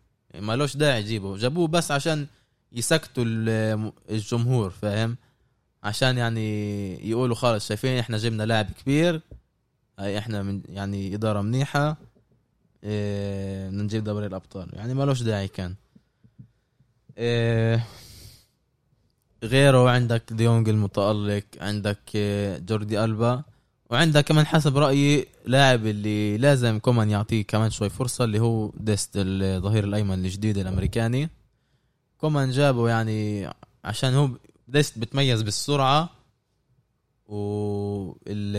ما لوش داعي يجيبه. جابوه بس عشان يسكتوا ال- الجمهور فاهم؟ عشان يعني يقولوا خلص شايفين إحنا جبنا لاعب كبير هاي إحنا من يعني إدارة منيحة إيه نجيب دوري الأبطال. يعني ما لوش داعي كان. إيه غيره عندك ديونج المتألق عندك آه، جوردي ألبا وعندك كمان حسب رأيي لاعب اللي لازم كمان يعطيه كمان شوي فرصة اللي هو ديست الظهير الأيمن الجديد الأمريكاني. كمان جابه يعني عشان هو ديست بتميز بالسرعة وال...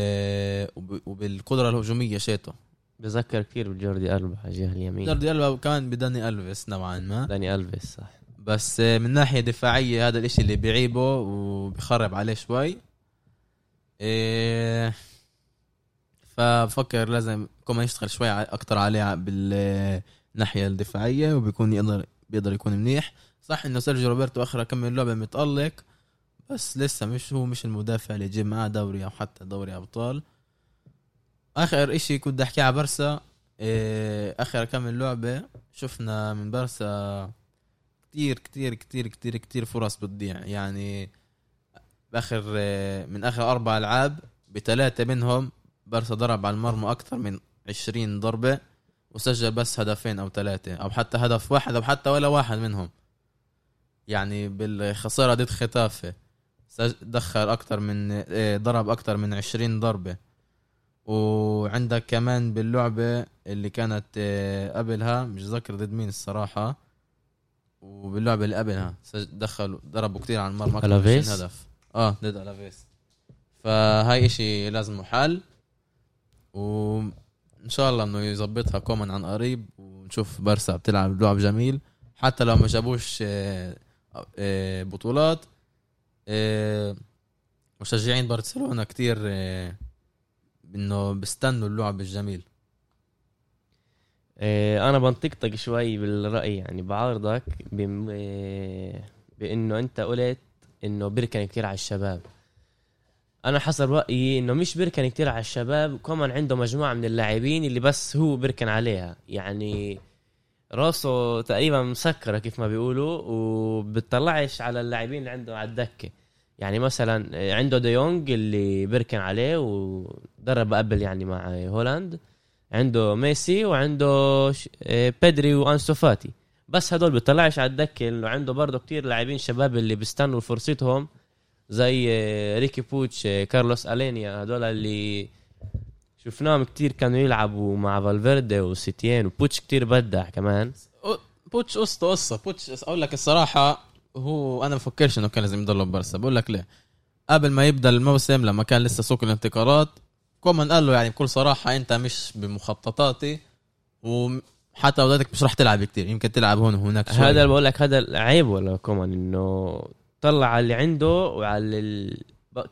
وب- وبالقدرة الهجومية شيته بذكر كتير بجوردي ألبا على الجهة اليمين. جوردي ألبا كمان بداني ألفيس نوعا ما. داني ألفيس صح. بس من ناحية دفاعية هذا الإشي اللي بيعيبه وبيخرب عليه شوي. إيه فبفكر لازم كمان يشتغل شوي أكتر عليه بالناحية الدفاعية وبيكون يقدر بيقدر يكون منيح. صح إنه سيرجيو روبرتو آخر كم من لعبة متألق. بس لسه مش هو مش المدافع اللي يجيب معاه دوري أو حتى دوري أبطال. آخر إشي كنت احكي على برسا إيه آخر كم من لعبة شفنا من برسا كتير كتير كتير كتير كتير فرص بتضيع. يعني باخر آه، من آخر أربع ألعاب بثلاثه منهم بارسا ضرب على المرمى أكثر من 20 ضربة وسجل بس هدفين أو ثلاثة أو حتى هدف واحد أو حتى ولا واحد منهم. يعني بالخسارة ضد ختافه دخل أكثر من آه، ضرب أكثر من 20 ضربة. وعندك كمان باللعبة اللي كانت آه، قبلها مش ذاكر ضد مين الصراحة. وباللعبة اللي قبلها دخلوا ضربوا كتير على المرمى أكثر من 20 ألافيس؟ هدف. آه ضد ألافيس. فهاي إشي لازم حل وإن شاء الله إنه يظبطها كومان عن قريب ونشوف بارسا بتلعب لعب جميل. حتى لو ما جابوش آه، بطولات مشجعين برشلونة كتير آه، إنه بيستنوا اللعب الجميل. إيه، أنا بنطقطق شوي بالرأي يعني بعارضك بإنه أنت قلت إنه بيركن كتير على الشباب. أنا حسب رأيي إنه مش بيركن كتير على الشباب كمان عنده مجموعة من اللاعبين اللي بس هو بيركن عليها. يعني راسه تقريبا مسكرة كيف ما بيقولوا وبتطلعش على اللاعبين اللي عنده على الدكة. يعني مثلا عنده ديونج اللي بيركن عليه ودرب قبل يعني مع هولاند. عنده ميسي وعنده آه، بيدري وأنسو فاتي. بس هدول بيطلعش على الدكة انه عنده برضه كتير لاعبين شباب اللي بيستنوا فرصتهم زي آه، ريكي بوتش آه، كارلوس ألينيا هدول اللي شفناهم كتير كانوا يلعبوا مع فالفيردي وسيتيان وبوتش كتير بدع كمان. بوتش قصته قصة. بوتش أقول لك الصراحة هو أنا بفكرش إنه كان لازم يضل ببرسا بقول لك ليه؟ قبل ما يبدأ الموسم لما كان لسه سوق الانتقالات كومان قال له يعني بكل صراحة أنت مش بمخططاتي وحتى لو بدك مش راح تلعب كتير. يمكن تلعب هون وهناك. هذا اللي بقول لك هذا عيب ولا كمان إنه طلع على اللي عنده وعلى.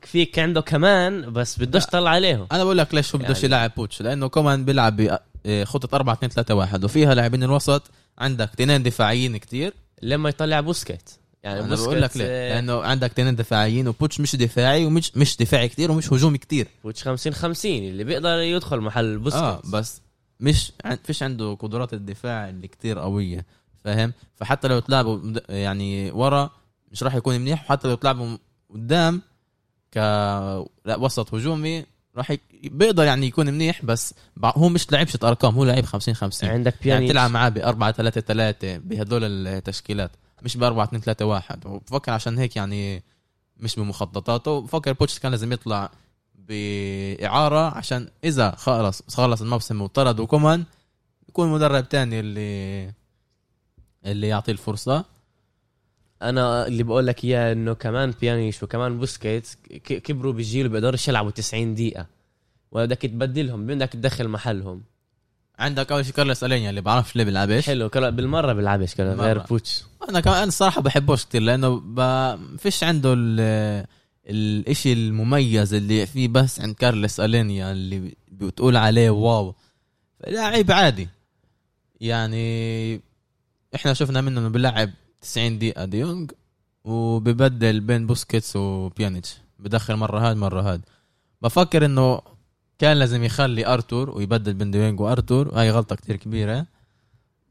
فيك عنده كمان بس بدوش طلع عليهم. أنا بقول لك ليش هو بدوش يعني- يلعب بوتش؟ لأنه كومان بيلعب بخطه 4 2 3 1 وفيها لاعبين الوسط عندك تنين دفاعيين كتير. لما يطلع بوسكيت. يعني أنا بوسكيت بقول لك ليه؟ آه، لأنه عندك تنين دفاعيين وبوتش مش دفاعي ومش مش دفاعي كتير ومش هجومي كتير. بوتش 50 50 اللي بيقدر يدخل محل بوسكيت. آه بس مش فيش عنده قدرات الدفاع اللي كتير قوية فاهم؟ فحتى لو تلعبوا يعني ورا مش راح يكون منيح وحتى لو تلعبوا قدام كلاعب وسط هجومي راح يك... بيقدر يعني يكون منيح بس هو مش لعيب شت أرقام هو لعيب 50 50 عندك يعني بيانيتش تلعب معاه ب 4 3 3 بهدول التشكيلات مش ب 4 2 3 1 وبفكر عشان هيك يعني مش بمخططاته بفكر بوتش كان لازم يطلع بإعارة عشان إذا خلص خلص الموسم وطرد كومان يكون مدرب تاني اللي اللي يعطيه الفرصة. أنا اللي بقول لك إياه إنه كمان بيانيتش وكمان بوسكيت ك- كبروا بالجيل وبيقدرش يلعبوا 90 دقيقة. ولا بدك تبدلهم بدك تدخل محلهم. عندك أول شيء كارلوس ألينيا اللي بعرفش ليه بيلعبش. حلو بالمرة بيلعبش مرة. غير بوتش. أنا كمان أنا الصراحة بحبوش كتير لأنه ب... فيش عنده ال... الإشي المميز اللي فيه بس عند كارلوس ألينيا اللي بتقول عليه واو. لاعب عادي. يعني إحنا شفنا منه إنه بيلعب 90 دقيقة ديونج وببدل بين بوسكيتس وبيانيتش. بدخل مرة هاد مرة هاد. بفكر إنه كان لازم يخلي أرتور ويبدل بين ديونج وأرتور. هاي غلطة كتير كبيرة.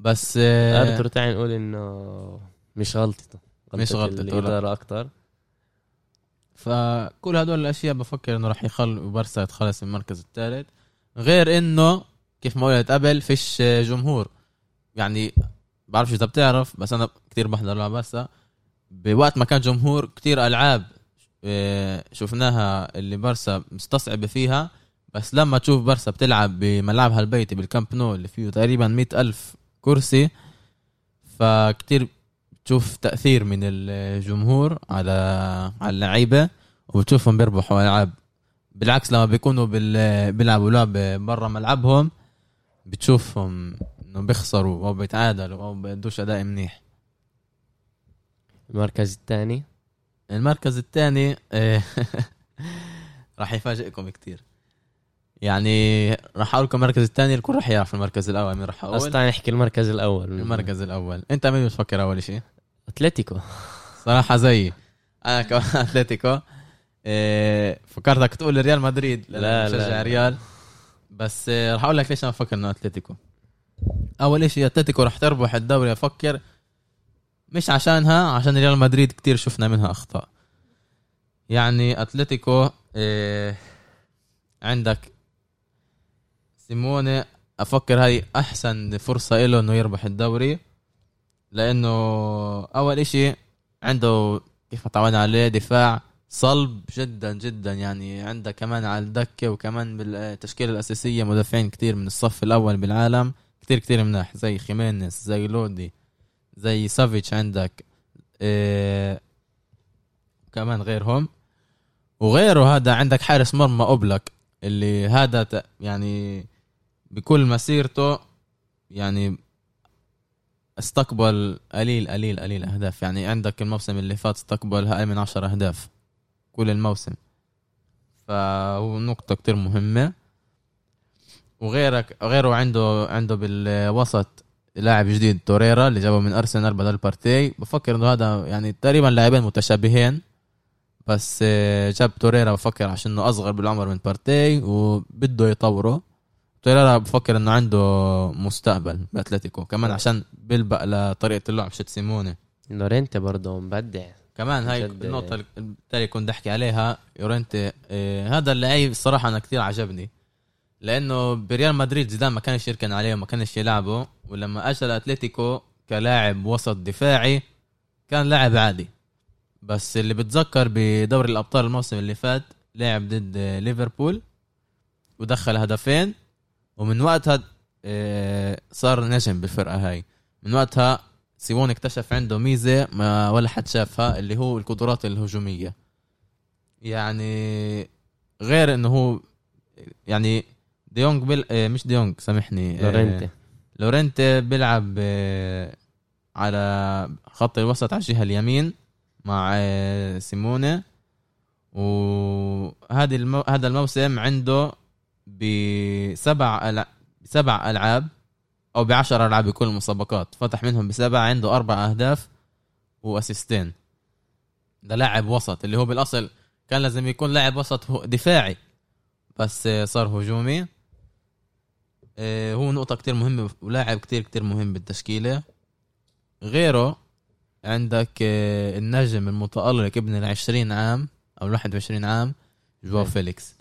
بس آه، ارتر تعال نقول إنه مش غلطته. مش غلطته، لا. الإدارة أكثر فكل هدول الأشياء بفكر إنه راح يخلي بارسا يتخلص من المركز الثالث. غير إنه كيف ما قلت قبل فيش جمهور. يعني بعرفش إذا بتعرف بس أنا كتير بحضر لها بارسا بوقت ما كان جمهور كتير ألعاب آه، شفناها اللي بارسا مستصعبة فيها بس لما تشوف بارسا بتلعب بملعبها البيتي بالكامب نو اللي فيه تقريبا مئة ألف كرسي فكتير بتشوف تأثير من الجمهور على على اللعيبة وبتشوفهم بيربحوا ألعاب بالعكس لما بيكونوا. بيلعبوا لعب برا ملعبهم بتشوفهم إنه بيخسروا أو بيتعادلوا أو بيدوش أداء منيح. المركز الثاني؟ المركز الثاني راح يفاجئكم كتير. يعني راح أقول لكم المركز الثاني الكل راح يعرف المركز الأول مين راح بس أقول تعال نحكي المركز الأول. المركز الأول. أنت مين بتفكر أول شيء أتلتيكو. صراحة زيي. أنا كمان أتلتيكو. إيه فكرتك تقول ريال مدريد لا، لا لا، لا. ريال. بس إيه راح أقول لك ليش أنا بفكر إنه أتلتيكو. أول شيء أتلتيكو راح تربح الدوري أفكر. مش عشانها عشان ريال مدريد كتير شفنا منها أخطاء. يعني أتلتيكو إيه عندك سيموني أفكر هاي أحسن فرصة له إنه يربح الدوري. لأنه أول إشي عنده كيف تعودنا عليه دفاع صلب جدا جدا. يعني عندك كمان على الدكة وكمان بالتشكيلة الأساسية مدافعين كتير من الصف الأول بالعالم. كتير كتير مناح زي خيمينيز زي لودي زي سافيتش عندك إيه كمان غيرهم. وغيره هذا عندك حارس مرمى اوبلك اللي هذا يعني بكل مسيرته يعني استقبل قليل قليل قليل أهداف. يعني عندك الموسم اللي فات استقبل أقل من 10 أهداف كل الموسم. فهو نقطة كتير مهمة. وغيرك غيره عنده عنده بالوسط لاعب جديد توريرا اللي جابه من أرسنال بدل بارتي بفكر إنه هذا يعني تقريبا لاعبين متشابهين بس آه، جاب توريرا بفكر عشان إنه أصغر بالعمر من بارتي وبده يطوره. توريرا بفكر إنه عنده مستقبل بأتلتيكو. كمان عشان بيلبق لطريقة اللعب شت سيموني. يورنتي برضه مبدع. كمان هاي جد- النقطة اللي كنت أحكي عليها. يورنتي إيه هذا اللعيب الصراحة أنا كثير عجبني. لأنه بريال مدريد زيدان ما كانش يركن عليه وما كانش يلعبه ولما اجى لاتليتيكو كلاعب وسط دفاعي كان لاعب عادي. بس اللي بتذكر بدوري الأبطال الموسم اللي فات لعب ضد ليفربول ودخل هدفين ومن وقتها إيه، صار نجم بالفرقة هاي. من وقتها سيمون اكتشف عنده ميزة ما ولا حد شافها اللي هو القدرات الهجومية. يعني غير إنه هو يعني ديونج بل... آه، مش ديونج سامحني. آه، لورينتي. بيلعب آه، على خط الوسط على الجهة اليمين مع آه، سيمونه وهذه المو... هذا الموسم عنده بسبع ألع... سبع ألعاب أو بعشر ألعاب بكل المسابقات. فتح منهم بسبعة عنده أربع أهداف وأسيستين. ده لاعب وسط اللي هو بالأصل كان لازم يكون لاعب وسط دفاعي بس صار هجومي. آه، هو نقطة كتير مهمة ولاعب كتير كتير مهم بالتشكيلة. غيره عندك آه، النجم المتألق ابن العشرين عام أو الواحد وعشرين عام جواو نعم. فيليكس.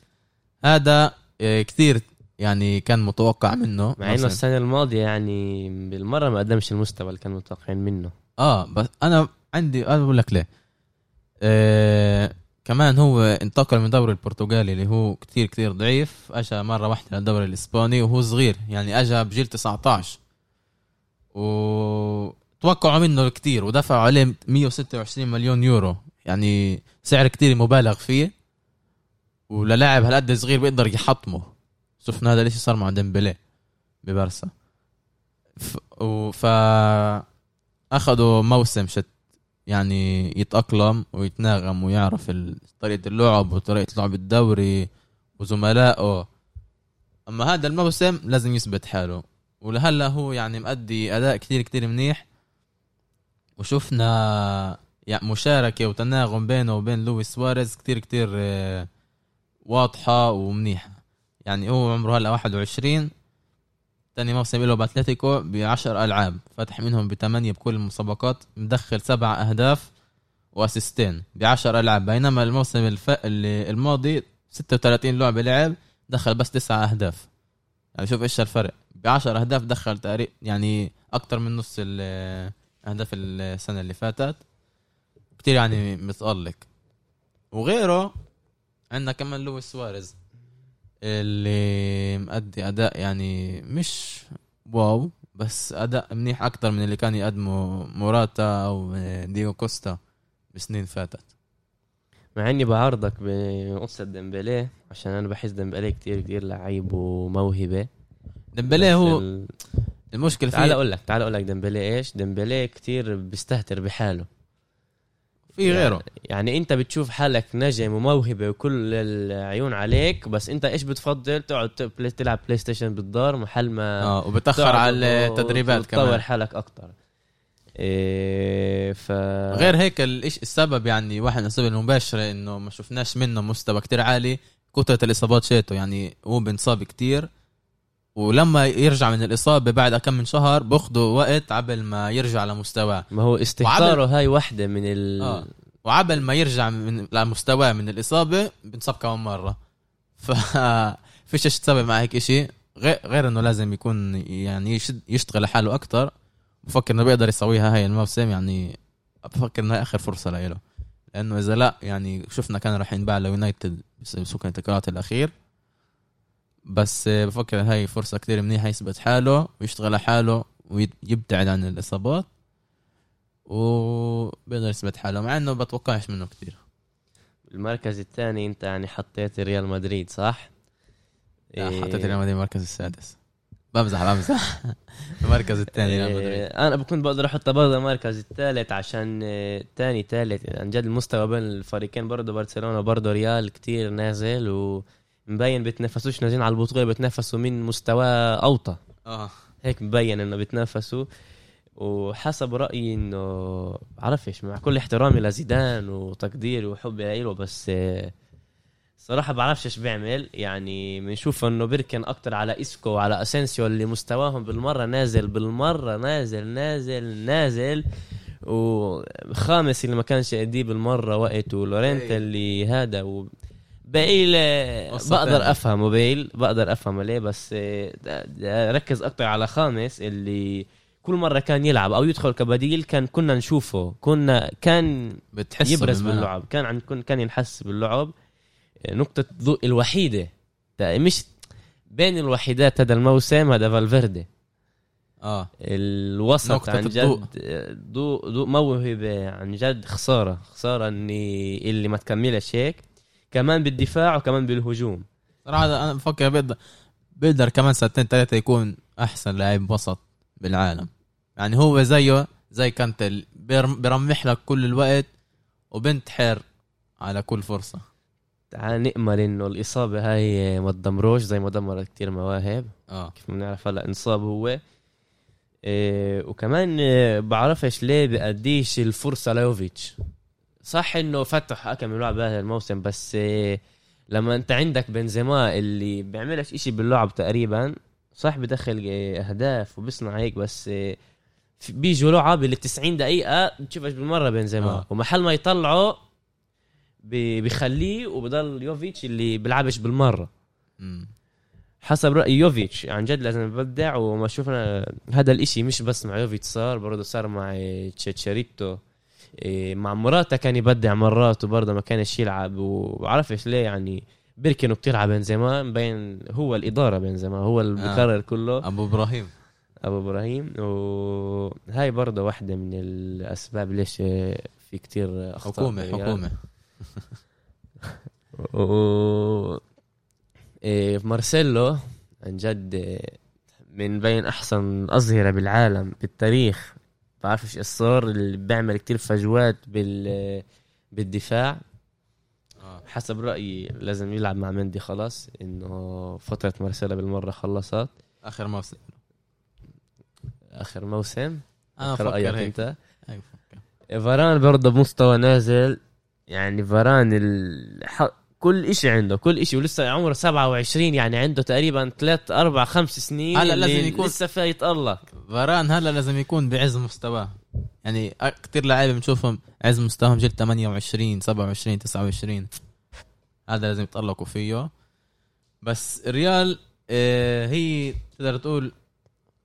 هذا آه، كتير يعني كان متوقع منه. مع إنه. السنة الماضية يعني بالمرة ما قدمش المستوى اللي كانوا متوقعين منه. آه بس أنا عندي أنا بقول لك ليه. آه كمان هو انتقل من الدوري البرتغالي اللي هو كتير كتير ضعيف اجى مرة واحدة للدوري الإسباني وهو صغير يعني اجى بجيل 19 وتوقعوا منه كتير ودفعوا عليه 126 مليون يورو يعني سعر كتير مبالغ فيه. وللاعب هالقد صغير بيقدر يحطمه. شفنا هذا الإشي صار مع ديمبلي ببارسا ف... و- ف اخذوا موسم شت يعني يتأقلم ويتناغم ويعرف طريقة اللعب وطريقة لعب الدوري وزملائه. أما هذا الموسم لازم يثبت حاله. ولهلا هو يعني مأدي أداء كتير كتير منيح. وشفنا يعني مشاركة وتناغم بينه وبين لويس سواريز كتير كتير آه، واضحة ومنيحة. يعني هو عمره هلا 21 تاني موسم له بأتلتيكو ب 10 ألعاب. فتح منهم بثمانيه بكل المسابقات. مدخل سبع أهداف وأسيستين ب 10 ألعاب. بينما الموسم الف... الماضي 36 لعبه لعب دخل بس تسعة أهداف. يعني شوف إيش الفرق. ب 10 أهداف دخل تقريبا يعني أكثر من نص ال- أهداف السنة اللي فاتت. كتير يعني متألق. وغيره عندنا كمان لويس سواريز. اللي مأدي أداء يعني مش wow بس أداء منيح أكتر من اللي كان يقدمه موراتا أو دييجو كوستا بسنين فاتت. مع إني بعارضك بقصه ديمبلي عشان أنا بحس ديمبلي كتير كتير لعيب وموهبة. ديمبلي هو ال... المشكلة تعال فيه أقول لك تعال أقول لك ديمبلي إيش؟ ديمبلي كتير بيستهتر بحاله. في غيره. يعني, انت بتشوف حالك نجم وموهبة وكل العيون عليك بس انت إيش بتفضل؟ تقعد تلعب PlayStation بالدار محل ما آه وبتأخر على التدريبات كمان. حالك أكتر. إيه ف غير هيك الإش السبب يعني واحد من الأسباب المباشرة إنه ما شفناش منه مستوى كتير عالي كثره الإصابات شيته يعني هو بنصاب كتير. ولما يرجع من الإصابة بعد كم من شهر باخذوا وقت قبل ما يرجع لمستواه. ما هو استهتاره هاي وحدة من ال آه. وعبل ما يرجع من لمستواه من الإصابة بنصاب كمان مرة. ف فيش تسوي مع هيك إشي. غير, غير إنه لازم يكون يعني يشد يشتغل حاله أكتر. بفكر إنه بيقدر يسويها هاي الموسم يعني بفكر انها آخر فرصة له لأنه إذا لأ يعني شفنا كان راح ينباع ليونايتد بسوق الانتقالات الأخير. بس بفكر هاي فرصة كتير منيحة يثبت حاله ويشتغل على حاله ويبتعد عن الإصابات وبيقدر يثبت حاله مع إنه بتوقعش منه كتير. المركز الثاني أنت يعني حطيت ريال مدريد صح؟ لا حطيت ريال مدريد المركز السادس. بمزح بمزح. المركز الثاني ريال مدريد. إيه، أنا بكون بقدر احطه برضه المركز الثالث عشان ثاني ثالث. عن جد المستوى بين الفريقين برضه برشلونة وبرضه ريال كتير نازل ومبين بيتنافسوش نازلين على البطولة بيتنافسوا من مستوى أوطى. آه. هيك مبين إنه بيتنافسوا. وحسب رأيي إنه بعرفش مع كل احترامي لزيدان وتقديري وحبي له بس صراحة بعرفش إيش بيعمل. يعني بنشوف إنه بيركن أكتر على اسكو وعلى أسينسيو اللي مستواهم بالمرة نازل بالمرة نازل نازل نازل. وخامس اللي ما كانش يديه بالمرة وقت ولورينتا إيه. اللي هذا. و... بيل بقدر أفهمه بيل بقدر أفهمه ليه بس ركز أكتر على خامس اللي كل مرة كان يلعب أو يدخل كبديل كان كنا نشوفه كنا كان بتحس يبرز باللعب كان عن كان ينحس باللعب. نقطة ضوء الوحيدة مش بين الوحيدات هذا الموسم هذا فالفيردي. آه. الوسط نقطة عن جد. ضوء ضوء موهبة عن جد خسارة خسارة اني اللي ما تكملش هيك. كمان بالدفاع وكمان بالهجوم. صراحة أنا بفكر بيقدر بيقدر كمان سنتين ثلاثة يكون أحسن لاعب وسط بالعالم. يعني هو زيه زي كانتل بيرم- بيرمح لك كل الوقت وبنتحر على كل فرصة. تعال نأمل إنه الإصابة هاي ما تدمروش زي ما دمرت كتير مواهب. آه. كيف بنعرف هلا إنصاب هو. إيه وكمان إيه بعرفش ليه بأديش الفرصة ليوفيتش. صح إنه فتح كم من لعب هذا الموسم بس إيه لما أنت عندك بنزيما اللي بيعملش إشي باللعب تقريبا صح بدخل إيه أهداف وبيصنع هيك بس في- بيجوا لعب اللي 90 دقيقة بتشوفش بالمرة بنزيما آه. ومحل ما يطلعه بيخليه وبضل يوفيتش اللي بيلعبش بالمرة مم. حسب رأي يوفيتش عن جد لازم يبدع وما شفنا هذا الإشي مش بس مع يوفيتش صار برضه صار مع تشيتشاريتو مع مراتا كان يبدع مرات وبرضه ما كانش يلعب. وعرفش ليه؟ يعني بيركنوا كتير على بنزيما مبين هو الإدارة بنزيما هو اللي آه. بيقرر كله. أبو إبراهيم. أبو إبراهيم. وهاي برضه واحدة من الأسباب ليش في كتير أخطاء حكومة بالريال. حكومة. و إيه مارسيلو عن جد إيه، من بين أحسن أظهرة بالعالم بالتاريخ بعرفش إيش صار اللي بيعمل كتير فجوات بال بالدفاع. آه. حسب رأيي لازم يلعب مع مندي خلاص إنه فترة مارسيلو بالمرة خلصت. آخر موسم. آخر موسم. أنا آخر رأيك بفكر هيك. أنت؟ هيك بفكر. فاران برضه بمستوى نازل. يعني فاران ال... كل إشي عنده كل إشي. ولسه عمره 27 يعني عنده تقريبا 3 4 5 سنين هلا لازم يكون- لسه فايت الله. فاران هلا لازم يكون بعز مستواه. يعني كثير لعيبة بنشوفهم عز مستواهم جيل 28 27 29 هذا لازم يتألقوا فيه. بس ريال آه، هي تقدر تقول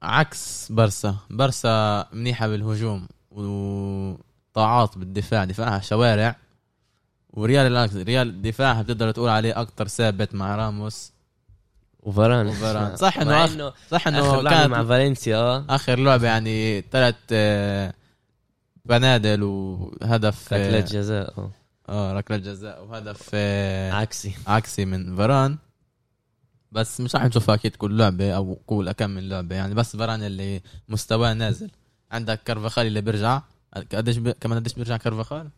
عكس برسا. برسا منيحة بالهجوم وطاعات بالدفاع دفاعها شوارع. وريال العكس ريال دفاعها بتقدر تقول عليه أكتر ثابت مع راموس. وفاران وفاران. صح آخر- إنه صح آخر انه لعبة كانت مع فالنسيا آه، آخر لعبة يعني ثلاث بنادل وهدف آه، ركلات جزاء آه، آه ركلة جزاء وهدف آه، عكسي. عكسي من فاران بس مش راح نشوفها أكيد كل لعبة أو كل كم من لعبة يعني. بس فاران اللي مستواه نازل. عندك كارفاخال اللي بيرجع. قديش بي... كمان قديش بيرجع كارفاخال؟ آه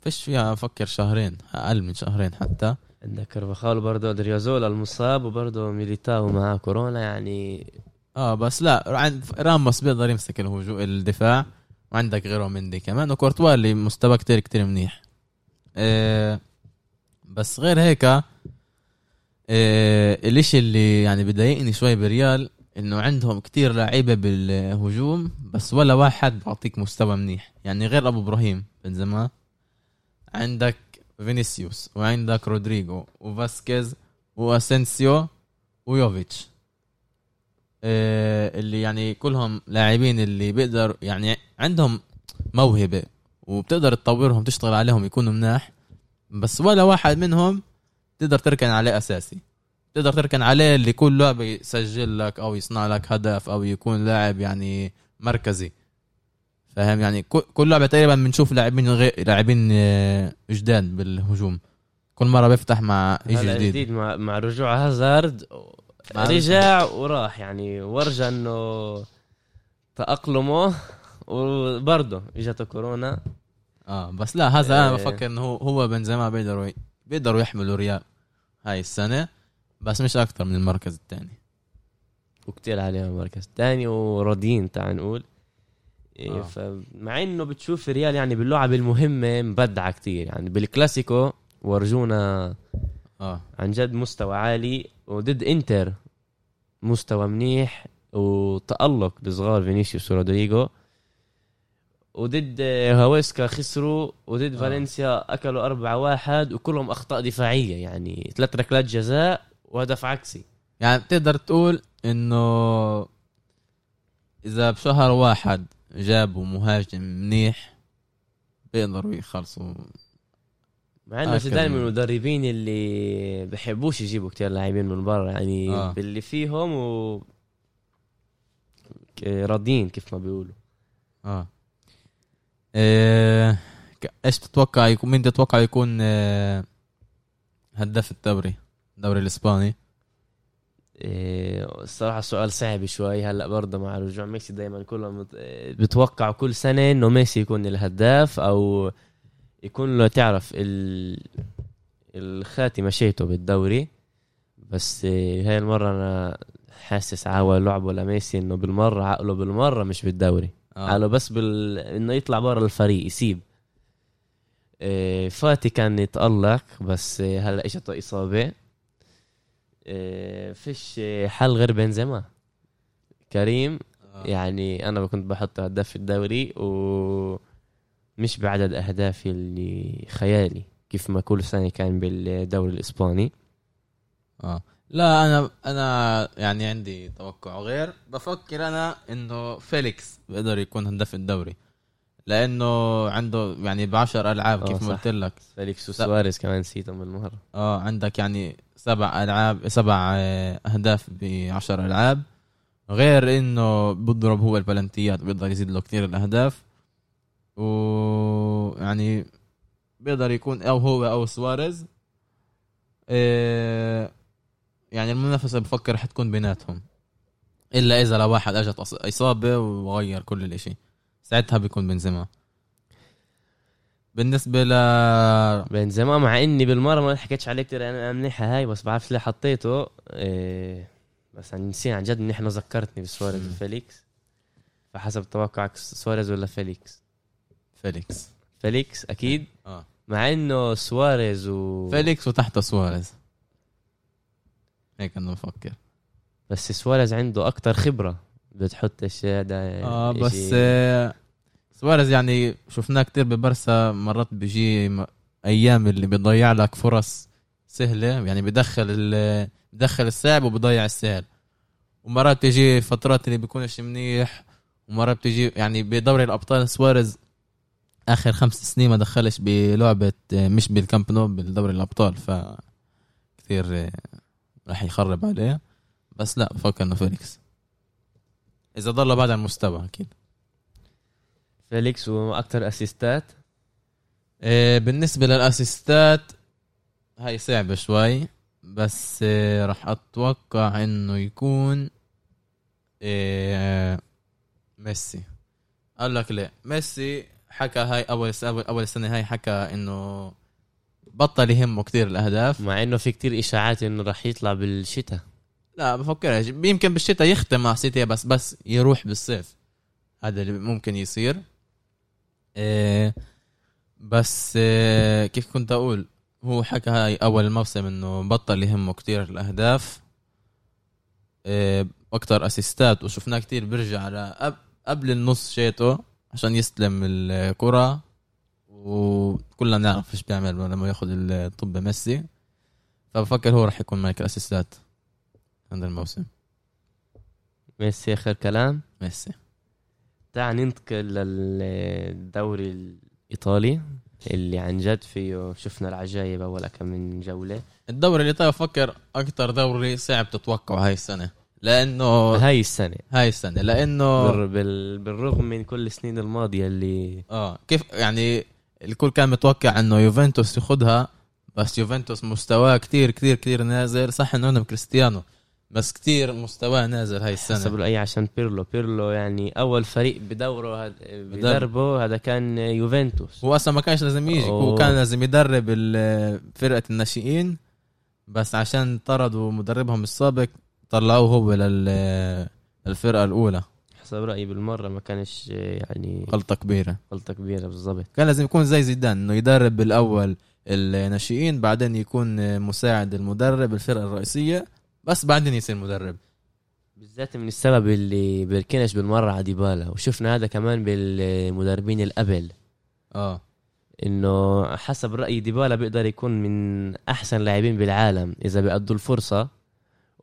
فيش فيها أفكر شهرين أقل من شهرين حتى. عندك كارفاخال برضه أودريوزولا المصاب وبرضه ميليتاو معاه كورونا يعني آه بس لا عند راموس بيقدر يمسك الهجوم الدفاع. وعندك غيره مندي كمان وكورتوا اللي مستوى كتير كتير منيح. آه بس غير هيك آه الإشي اللي يعني بضايقني شوي بريال إنه عندهم كتير لعيبة بالهجوم بس ولا واحد بعطيك مستوى منيح. يعني غير أبو إبراهيم بنزيما عندك فينيسيوس وعندك رودريجو وفاسكيز واسنسيو ويوفيتش. آه اللي يعني كلهم لاعبين اللي بيقدر يعني عندهم موهبة وبتقدر تطورهم تشتغل عليهم يكونوا مناح. بس ولا واحد منهم تقدر تركن عليه أساسي. تقدر تركن عليه اللي كل لعبة يسجل لك أو يصنع لك هدف أو يكون لاعب يعني مركزي. فاهم؟ يعني كل- لعبة تقريبا بنشوف لاعبين غير لاعبين آه، جداد بالهجوم. كل مرة بيفتح مع شيء جديد. جديد مع, مع رجوع هازارد رجع وراح يعني ورجى إنه تأقلمه. وبرضه إجته كورونا. آه بس لا هذا أنا إيه. بفكر إنه هو هو بنزيما بيقدروا بيقدروا يحملوا ريال هاي السنة. بس مش أكثر من المركز الثاني. وكتير عليها المركز الثاني وراضيين تعال نقول. إيه آه. فمع إنه بتشوف ريال يعني باللعب المهمة مبدعة كتير. يعني بالكلاسيكو وفرجونا آه. عن جد مستوى عالي وضد إنتر مستوى منيح وتألق الصغار فينيسيوس ورودريجو. وضد هاويسكا خسروا وضد آه. فالنسيا أكلوا أربعة واحد وكلهم أخطاء دفاعية. يعني ثلاث ركلات جزاء وهدف عكسي. يعني بتقدر تقول إنه إذا بشهر واحد جابوا مهاجم منيح بيقدروا يخلصوا. مع إنه آه، زيدان من المدربين اللي بحبوش يجيبوا كتير لاعبين من برا يعني آه. باللي فيهم و راضيين كيف ما بيقولوا. آه. إيه إيش تتوقع يكون مين تتوقع يكون آه، هداف الدوري؟ الدوري الإسباني؟ إيه، الصراحة سؤال صعب شوي. هلأ برضه مع رجوع ميسي دائما كلهم بتوقعوا كل سنة إنه ميسي يكون الهداف أو يكون له تعرف ال... الخاتمة شيته بالدوري. بس هاي المرة أنا حاسس عاوى لعبه لميسي إنه بالمرة عقله بالمرة مش بالدوري. آه. قالوا بس بال... إنه يطلع برا الفريق يسيب. إيه، فاتي كان يتألق بس هلأ إجته إصابة. فيش إيه، حل غير بنزيما. كريم آه. يعني أنا كنت بحط هداف في الدوري و مش بعدد أهدافي اللي خيالي كيف ما كل سنة كان بالدوري الإسباني. آه. لا أنا أنا يعني عندي توقع غير. بفكر أنا إنه فيليكس بيقدر يكون هداف الدوري لأنه عنده يعني بعشر ألعاب آه، كيف ما. قلت لك. فيليكس وسواريز كمان نسيتهم بالمرة آه عندك يعني سبع ألعاب سبع آه، أهداف بعشر ألعاب. غير إنه بضرب هو البلنتيات بيقدر يزيد له كثير الأهداف. ويعني بيقدر يكون أو هو أو سواريز. إيه يعني المنافسة بفكر حتكون بيناتهم. إلا إذا لواحد أجت إصابة وغير كل الإشي. ساعتها بيكون بنزيما. بالنسبة ل بنزيما مع إني بالمرة ما حكيتش عليه كتير أنا منيحة هاي بس بعرف ليه حطيته. إيه بس نسينا عن جد منيح انه ذكرتني بسواريز. وفيليكس. فحسب توقعك سواريز ولا فيليكس؟ فيليكس. فيليكس أكيد. آه. مع إنه سواريز و فيليكس وتحته سواريز. هيك أنا بفكر. بس سواريز عنده أكتر خبرة. بتحطش هذا آه بس آه سواريز يعني شفناه كتير ببرسا مرات بيجي أيام اللي بيضيع لك فرص سهلة يعني بدخل بدخل الصعب وبضيع السهل. ومرات تيجي فترات اللي بيكونش منيح ومرات بتيجي يعني بدوري الأبطال سواريز آخر خمس سنين ما دخلش بلعبة مش بالكامب نو بالدوري الأبطال ف كثير راح يخرب عليه. بس لا بفكر إنه فيليكس إذا ضل بهاد المستوى أكيد. فيليكس وأكتر أسيستات؟ آه، بالنسبة للأسيستات هاي صعبة شوي بس آه، راح أتوقع إنه يكون آه، ميسي. أقول لك ليه؟ ميسي حكى هاي أول اول أول سنة هاي حكى إنه بطل يهمه كتير الأهداف. مع إنه في كتير إشاعات إنه راح يطلع بالشتاء. لا بفكرش يمكن بالشتاء يختم مع سيتي بس بس يروح بالصيف. هذا اللي ممكن يصير. إيه بس إيه كيف كنت أقول؟ هو حكى هاي أول الموسم إنه بطل يهمه كتير الأهداف إيه، أكتر أسيستات وشفناه كتير بيرجع على قبل النص شيته عشان يستلم الكرة وكلنا نعرف إيش بيعمل لما ياخذ الطب ميسي. فبفكر هو راح يكون ملك الاسيستات هذا الموسم. ميسي آخر كلام؟ ميسي. تعال ننتقل للدوري الإيطالي اللي عن جد فيه شفنا العجايب اول كم من جولة. الدوري الإيطالي بفكر أكتر دوري صعب تتوقعه هاي السنة لأنه هاي السنة. هاي السنة لأنه بال... بال... بالرغم من كل السنين الماضية اللي آه كيف يعني الكل كان متوقع إنه يوفنتوس ياخدها بس يوفنتوس مستواه كتير كتير كتير نازل صح إنه عندهم كريستيانو بس كتير مستواه نازل هاي حسب السنة رأيي عشان بيرلو. بيرلو يعني أول فريق بدوره هاد... بدربه هذا كان يوفنتوس. هو أصلا ما كانش لازم يجي هو أوه. كان لازم يدرب فرقة الناشئين بس عشان طردوا مدربهم السابق طلعوه هو لل الفرقه الأولى. حسب رأيي بالمرة ما كانش يعني غلطة كبيرة. غلطة كبيرة بالضبط. كان لازم يكون زي زيدان إنه يدرب بالاول الناشئين بعدين يكون مساعد المدرب الفرقة الرئيسية بس بعدين يصير مدرب. بالذات من السبب اللي بيركنش بالمرة على ديبالا. وشفنا هذا كمان بالمدربين القبل آه. إنه حسب رأيي ديبالا بيقدر يكون من أحسن لاعبين بالعالم إذا بيقضوا الفرصة.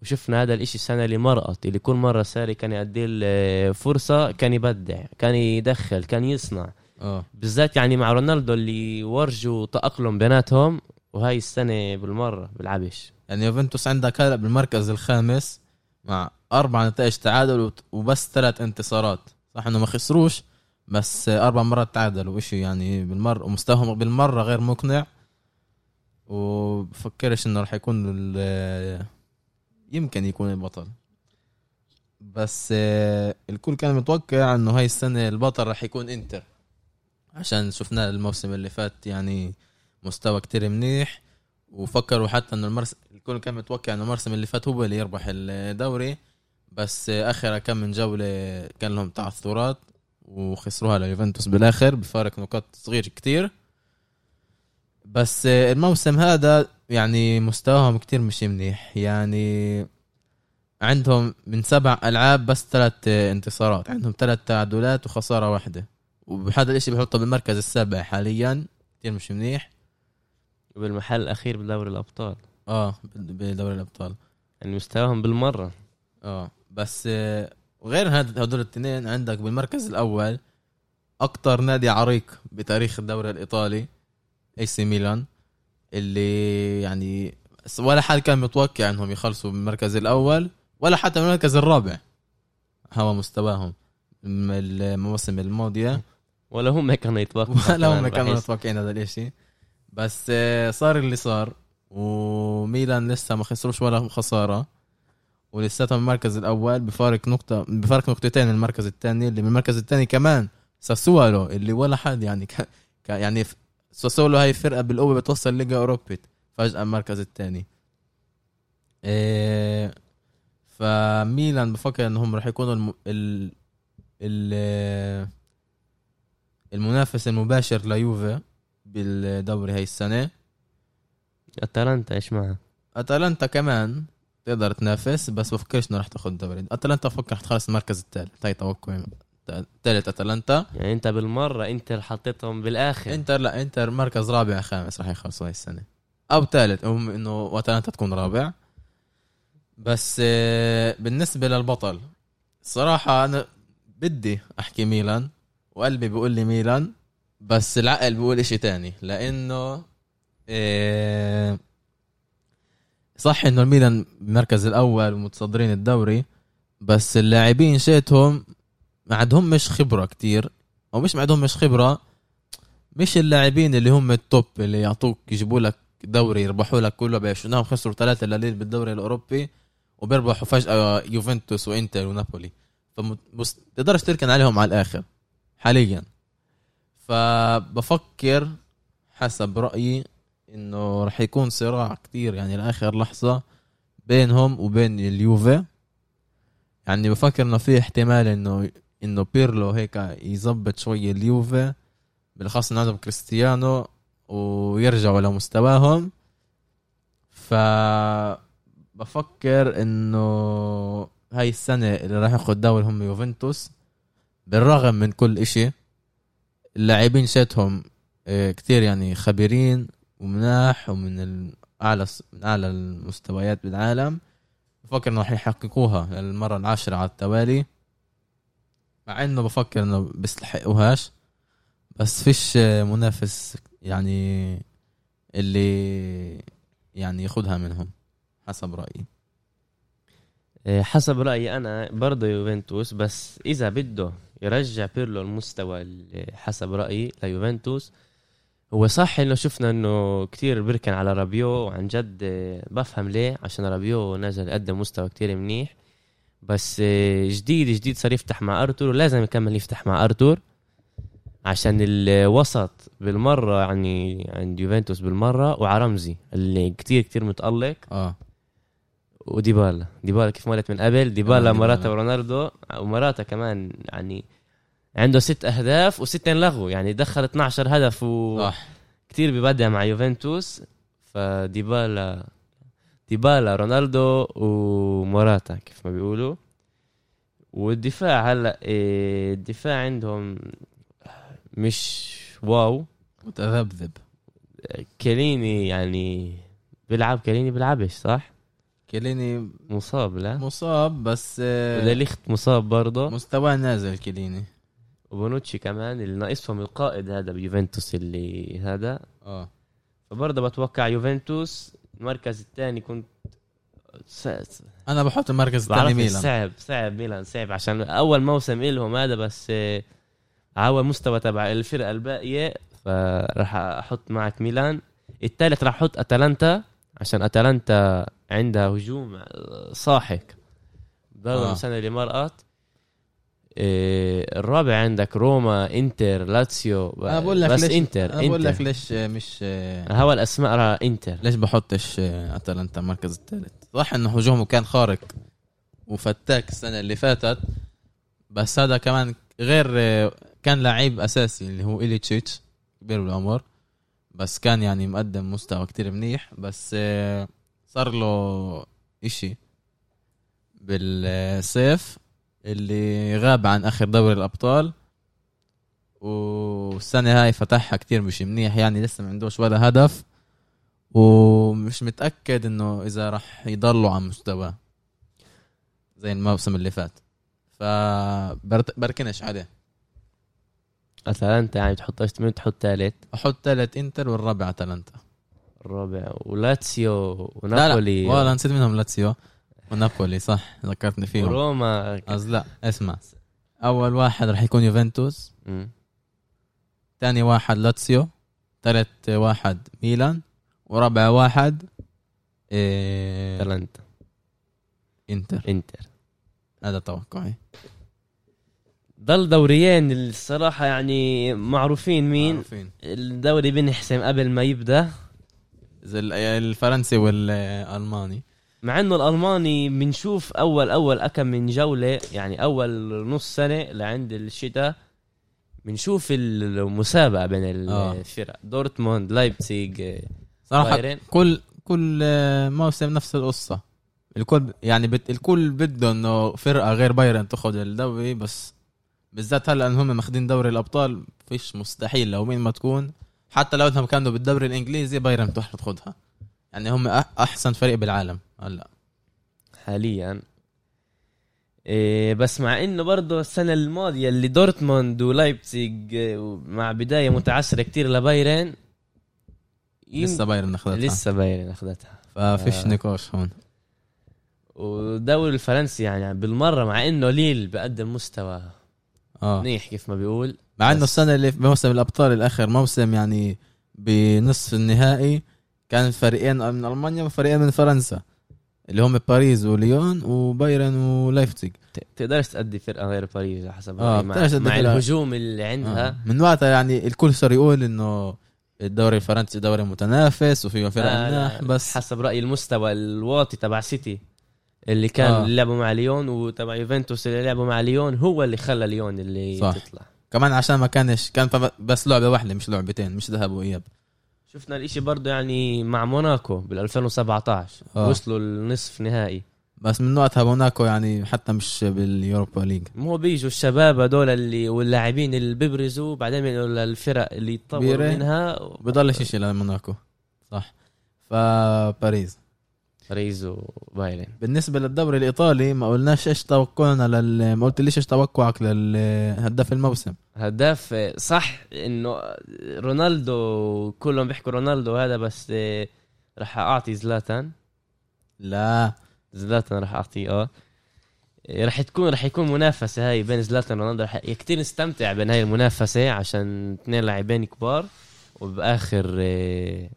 وشفنا هذا الإشي السنة اللي مرقت اللي كل مرة ساري كان يقضي الفرصه كان يبدع كان يدخل كان يصنع. آه. بالذات يعني مع رونالدو اللي ورجوا تأقلم بيناتهم وهاي السنة بالمرة بالعبش يعني يوفنتوس عندك هلا بالمركز الخامس مع أربع نتائج تعادل وبس ثلاث انتصارات. صح إنه ما خسروش بس أربع مرات تعادلوا شيء يعني بالمرة ومستواهم بالمرة غير مقنع. وبفكرش إنه راح يكون يمكن يكون البطل. بس الكل كان متوقع إنه هاي السنة البطل راح يكون إنتر. عشان شفناه الموسم اللي فات يعني مستوى كتير منيح. وفكروا حتى إنه المرس الكل كان متوقع إنه الموسم اللي فات هو اللي يربح الدوري بس آخر كم من جولة كان لهم تعثرات وخسروها ليوفنتوس بالآخر بفارق نقاط صغير كتير. بس الموسم هذا يعني مستواهم كتير مش منيح. يعني عندهم من سبع ألعاب بس ثلاث انتصارات. عندهم ثلاث تعادلات وخسارة واحدة. وبهذا الإشي بحطه بالمركز السابع حاليا. كتير مش منيح. بالمحل الأخير بدوري الأبطال. آه بدوري الأبطال. يعني مستواهم بالمرة. آه بس وغير هدول الاثنين عندك بالمركز الأول أكتر نادي عريق بتاريخ الدوري الإيطالي اي سي ميلان اللي يعني ولا حد كان متوقع إنهم يخلصوا بالمركز الأول ولا حتى بالمركز الرابع. هو مستواهم م- المواسم الماضيه ولا هم كانوا يتوقعوا ولا هم كانوا رح متوقعين هذا الإشي. بس آه، صار اللي صار وميلان لسه ما خسروش ولا خسارة. ولساتهم المركز الأول بفارق نقطة بفارق نقطتين المركز الثاني اللي بالمركز الثاني كمان ساسولو اللي ولا حد يعني ك... ك... يعني ساسولو هاي فرقة بالقوة بتوصل ليجا اوروبي فجأة المركز الثاني. إيه... فميلان بفكر إنهم راح يكونوا الم... ال... ال... المنافس المباشر ليوفي. بالدوري هاي السنة. أتلانتا إيش معها؟ أتلانتا كمان تقدر تنافس بس بفكرش إنه راح تاخذ الدوري. أتلانتا بفكر راح تخلص المركز الثالث هاي توقعي. ثالث أتلانتا. يعني أنت بالمرة انت حطيتهم بالآخر. إنتر لا إنتر مركز رابع خامس راح يخلصوا هاي السنة. أو ثالث هم إنه واتلانتا تكون رابع. بس آه، بالنسبة للبطل صراحة أنا بدي أحكي ميلان وقلبي بيقول لي ميلان. بس العقل بيقول إشي تاني لأنه آه، صح إنه الميلان بالمركز الأول ومتصدرين الدوري بس اللاعبين شيتهم ما عندهم مش خبرة كتير أو مش ما عندهم مش خبرة مش اللاعبين اللي هم التوب اللي يعطوك يجيبوا لك دوري يربحوا لك كله بيشوناهم خسروا ثلاثة لليل بالدوري الأوروبي وبيربحوا فجأة يوفنتوس وإنتر ونابولي. فمس تقدرش تركن عليهم على الآخر حاليا. فبفكر حسب رأيي إنه رح يكون صراع كتير يعني لآخر لحظة بينهم وبين اليوفي. يعني بفكر إنه في احتمال إنه إنه بيرلو هيك يظبط شوي اليوفي بالأخص إنه عندهم كريستيانو ويرجعوا لمستواهم. ف بفكر إنه هاي السنة اللي راح ياخذ دوري هم يوفنتوس بالرغم من كل إشي اللاعبين شاتهم آه، كتير يعني خبيرين ومناح ومن أعلى من أعلى المستويات بالعالم. بفكر إنه راح يحققوها للمرة العاشرة على التوالي. مع إنه بفكر إنه بيستحقوهاش. بس فيش آه، منافس يعني اللي يعني ياخدها منهم حسب رأيي. إيه، حسب رأيي أنا برضه يوفنتوس بس إذا بده يرجع بيرلو المستوى اللي حسب رأيي ليوفنتوس. هو صح إنه شفنا إنه كتير بركن على رابيو وعن جد بفهم ليه عشان رابيو نزل قدم مستوى كتير منيح. بس جديد جديد صار يفتح مع أرتور ولازم يكمل يفتح مع أرتور. عشان الوسط بالمرة يعني عند يوفنتوس بالمرة وعرمزي اللي كتير كتير متألق. آه. وديبالا. ديبالا كيف مالت من قبل ديبالا كمان مراتا. ورونالدو ومراتا كمان يعني عنده ست أهداف وستين لغو يعني دخل 12 هدف صح. وكتير ببدع مع يوفنتوس. فديبالا ديبالا رونالدو ومراتا كيف ما بيقولوا. والدفاع هلأ إيه، الدفاع عندهم مش واو. متذبذب. كليني يعني بيلعب كليني بيلعبش صح؟ كيليني مصاب لا؟ مصاب بس آه، ودليخت مصاب برضه؟ مستواه نازل كيليني وبونوتشي كمان اللي ناقصهم القائد هذا بيوفنتوس اللي هذا. آه. فبرضه بتوقع يوفنتوس المركز الثاني كنت س... س- أنا بحط المركز الثاني ميلان. صعب صعب ميلان صعب عشان أول موسم إلهم هذا بس آه، على مستوى تبع الفرقة الباقية فراح أحط معك ميلان. الثالث راح أحط أتلانتا. أتلانتا عندها هجوم صاحك. برضه آه. السنة اللي مرقت. إيه، الرابع عندك روما إنتر لاتسيو أنا بقول لك بس ليش إنتر أنا بقول لك ليش مش آه، هوا الأسماء راح إنتر. ليش بحطش آه، أتلانتا المركز الثالث؟ صح إنه هجومه كان خارق وفتاك السنة اللي فاتت بس هذا كمان غير آه، كان لعيب أساسي اللي هو إليتشيتش كبير بالعمر. بس كان يعني مقدم مستوى كتير منيح بس آه، صار له إشي بالصيف اللي غاب عن آخر دوري الأبطال والسنة هاي فتحها كتير مش منيح يعني لسه ما عندوش ولا هدف ومش متأكد إنه إذا راح يضلوا على مستواه زي الموسم اللي فات. فبركنش عليه. اتلانتا يعني تحطش مين تحط ثالث أحط ثالث إنتر والرابع اتلانتا الرابع. ولاتسيو لا لا. ونابولي. والله نسيت منهم لاتسيو. ونابولي صح. ذكرتني فيهم. وروما. قصد لا اسمع. أول واحد راح يكون يوفنتوس. ثاني واحد لاتسيو. ثالث واحد ميلان. ورابع واحد إيه اتلانتا إنتر. إنتر. هذا توقعي. ضل دوريين الصراحة يعني معروفين مين؟ معروفين. الدوري بنحسم قبل ما يبدأ. زي ال- الفرنسي والألماني. مع إنه الألماني بنشوف اول أول أكم من جولة يعني أول نص سنة لعند الشتاء. بنشوف المسابقة بين آه. الفرق. دورتموند لايبزيج صراحة بايرن. كل كل آه، موسم نفس القصة. الكل يعني بت الكل بده إنه فرقة غير بايرن تاخذ الدوري بس بالذات هلا انهم ماخذين دوري الأبطال فيش مستحيل لو مين ما تكون. حتى لو إنهم كانوا بالدوري الإنجليزي بايرن بتروح تاخذها يعني هم أحسن فريق بالعالم هلا. حاليا. إيه بس مع إنه برضه السنة الماضية اللي دورتموند ولايبزيج إيه، مع بداية متعثرة كتير لبايرن لسه بايرن أخذتها. لسه بايرن أخذتها. ففيش آه. نقاش هون. والدوري الفرنسي يعني بالمرة مع إنه ليل بقدم مستوى آه. منيح كيف ما بيقول. مع إنه السنة اللي في موسم الأبطال الآخر موسم يعني بنصف النهائي كان فريقين من ألمانيا وفريقين من فرنسا اللي هم باريس وليون وبايرن ولايبزيج تقدرش تأدي فرقة غير باريس على حسب آه، مع, مع فرقة. الهجوم اللي عندها. آه. من وقتها يعني الكل صار يقول إنه الدوري الفرنسي دوري متنافس وفيه فرق آه، مناح بس حسب رايي المستوى الواطي تبع سيتي. اللي كان آه. لعبوا مع ليون وتبع يوفنتوس اللي لعبوا مع ليون هو اللي خلى ليون اللي صح. تطلع. كمان عشان ما كانش كان بس لعبة واحدة مش لعبتين مش ذهاب وإياب. شفنا الإشي برضه يعني مع موناكو بال 2017 آه. وصلوا النصف نهائي. بس من وقتها موناكو يعني حتى مش بال Europa League. مو بيجوا الشباب هدول اللي واللاعبين اللي بيبرزوا بعدين للفرق اللي يتطوروا. منها. بضلش اشي لموناكو صح. فباريس. باريس وبايرن بالنسبة للدوري الإيطالي ما قلناش إيش توقعنا لل ما قلتليش إيش توقعك للهداف الموسم. هداف صح إنه رونالدو كلهم بيحكوا رونالدو هذا بس راح أعطي زلاتان. لا. زلاتان راح أعطيه آه. راح تكون راح يكون منافسة هاي بين زلاتان ورونالدو. راح كثير نستمتع بين هاي المنافسة عشان اثنين لاعبين كبار وبآخر آه،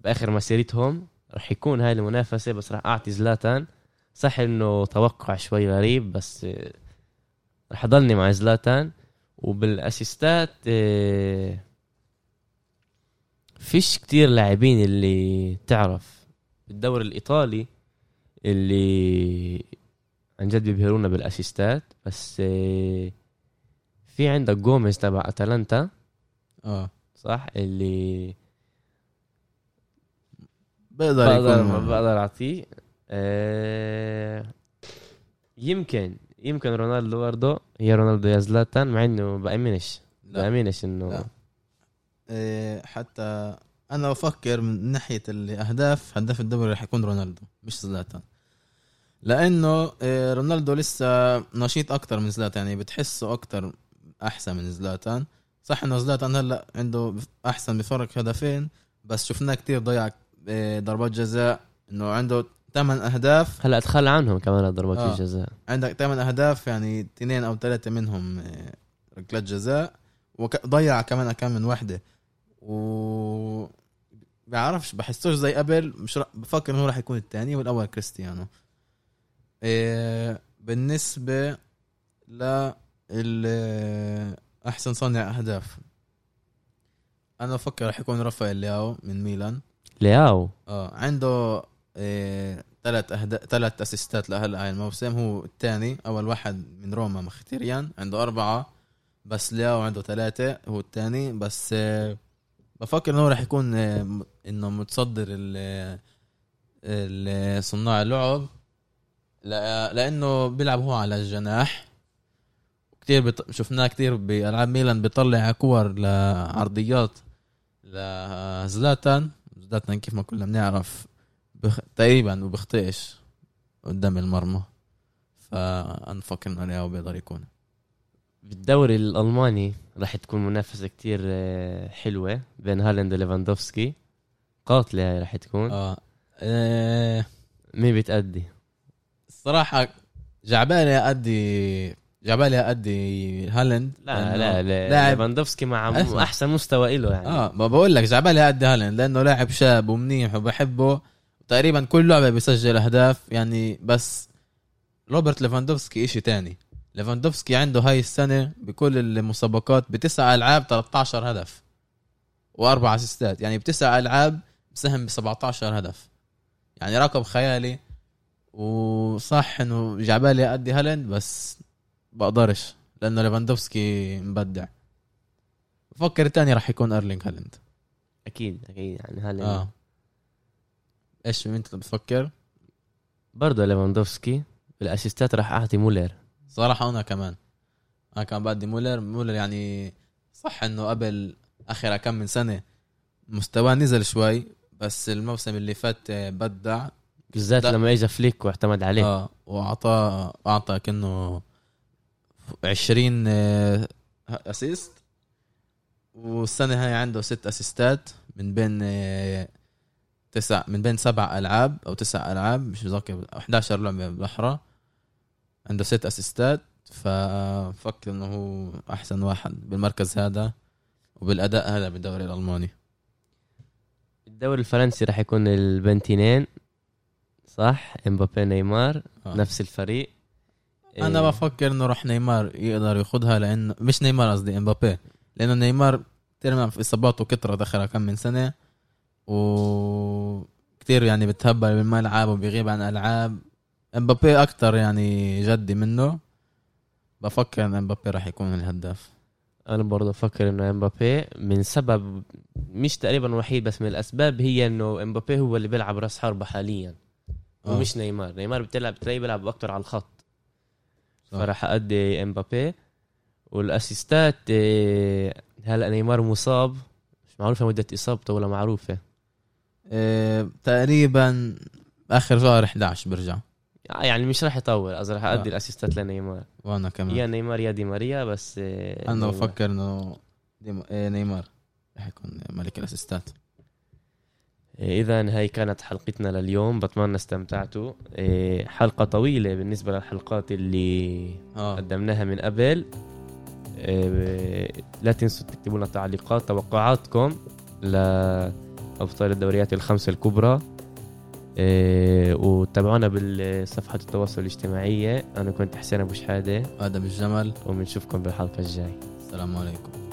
بآخر مسيرتهم. راح يكون هاي المنافسة بس راح أعطي زلاتان. صح إنه توقع شوي غريب بس آه، راح أضلني مع زلاتان. وبالأسيستات آه، فيش كتير لاعبين اللي تعرف. بالدوري الإيطالي اللي عن جد بيبهرونا بالأسيستات بس آه، في عندك جوميز تبع أتلانتا. آه. صح؟ اللي بقدر بقدر يكون بقدر أعطيه. آه، يمكن يمكن رونالدو برضه. هي رونالدو يا زلاتان مع إنه بامنش لا. بامنش إنه لا. إيه، حتى أنا بفكر من ناحية الأهداف هداف الدوري رح يكون رونالدو مش زلاتان. لأنه إيه، رونالدو لسه نشيط أكتر من زلاتان يعني بتحسه أكتر أحسن من زلاتان. صح إنه زلاتان هلأ عنده أحسن بفرق هدفين بس شفناه كتير ضيع ضربات جزاء إنه عنده ثمان أهداف. هلا اتخلى عنهم كمان ضربات آه. الجزاء. عندك ثمان أهداف يعني اثنين أو ثلاثة منهم آه، ركلات جزاء. وضيع كمان كم من وحدة. و بعرفش بحسوش زي قبل مش ر... بفكر إنه راح يكون الثاني والأول كريستيانو. إيه بالنسبة ل ال- أحسن صانع أهداف. أنا بفكر راح يكون رافائيل لياو من ميلان. لياو. آه عنده إيه ثلاث اهداف ثلاث اسيستات لهلا هاي الموسم هو الثاني أول واحد من روما مختيريان عنده أربعة بس لياو عنده ثلاثة هو الثاني بس آه بفكر إنه راح يكون آه إنه متصدر ال صناع اللعب. لا- لأنه بيلعب هو على الجناح. كتير بط... شفناه كتير بألعاب ميلان بيطلع كور لعرضيات لزلاتان. زلاتان كيف ما كلنا بنعرف بخ... تقريبا ما بيخطئش قدام المرمى. فانا بفكر إنه لياو بيقدر يكون. بالدوري الألماني راح تكون منافسة كتير آه، حلوة بين هالاند وليفاندوفسكي. قاتلة هاي راح تكون. آه إيه... مين بتأدي؟ الصراحة جعبالي أدي جعبالي أدي هالاند. لا لا لا ليفاندوفسكي مع أسمع. أحسن مستوى له يعني. آه ما بقول لك جعبالي أدي هالاند لأنه لاعب شاب ومنيح وبحبه. تقريبا كل لعبة بيسجل أهداف يعني بس روبرت ليفاندوفسكي إشي تاني. ليفاندوفسكي عنده هاي السنة بكل المسابقات بتسع ألعاب 13 هدف وأربع أسيستات. يعني بتسع ألعاب مساهم ب 17 هدف. يعني رقم خيالي. وصح إنه جاي عبالي أدي هالاند بس بقدرش لأنه ليفاندوفسكي مبدع. بفكر الثاني راح يكون ارلينج هالاند. أكيد أكيد يعني هالاند. آه. إيش أنت بتفكر؟ برضه ليفاندوفسكي بالاسيستات راح أعطي مولر. صراحة أنا كمان. أنا كمان بدي مولر. مولر يعني صح إنه قبل آخر كم من سنة مستواه نزل شوي بس الموسم اللي فات بدع. بالذات. لما اجى فليك واعتمد عليه. آه وأعطى أعطى كأنه 20 آه، assist والسنة هاي عنده ست أسيستات من بين آه، تسع من بين سبع ألعاب أو تسع ألعاب مش متذكر 11 لعبة بالأحرى عنده ست أسيستات ففكر إنه هو أحسن واحد بالمركز هذا وبالأداء هذا بالدوري الألماني. الدوري الفرنسي راح يكون البنتينين صح؟ إمبابي نيمار آه. نفس الفريق. أنا إيه، بفكر إنه راح نيمار يقدر ياخذها لأنه مش نيمار قصدي إمبابي. لأنه نيمار كثير في اصاباته كثرت اخر كم من سنة و كثير يعني بتهبل بالملعب وبيغيب عن ألعاب. إمبابي أكثر يعني جدي منه. بفكر إن إمبابي راح يكون الهداف. أنا برضه أفكر إنه إمبابي من سبب مش تقريبا وحيد بس من الأسباب هي إنه إمبابي هو اللي بيلعب راس حربة حاليا آه. ومش نيمار. نيمار بتلعب بتلاقيه بيلعب أكتر على الخط. فراح أدي إمبابي. والأسيستات آه، هلا نيمار مصاب. مش معروفة مدة إصابته ولا معروفة. إيه تقريبا آخر شهر 11 برجع. آه، يعني مش راح يطول. قصدي راح أدي آه. الأسيستات لنيمار. وأنا كمان. يا نيمار يا دي ماريا بس آه، أنا نيمار. بفكر إنه إيه نيمار رح يكون ملك الأسيستات. إذا هاي كانت حلقتنا لليوم بتمنى استمتعتوا. إيه، حلقة طويلة بالنسبة للحلقات اللي آه. قدمناها من قبل. إيه، لا تنسوا تكتبوا لنا تعليقات توقعاتكم لأبطال الدوريات الخمسة الكبرى. إيه، وتابعونا بالصفحة التواصل الاجتماعية. أنا كنت حسين أبو شحادة. آدم الجمل. وبنشوفكم بالحلقة الجاي السلام عليكم.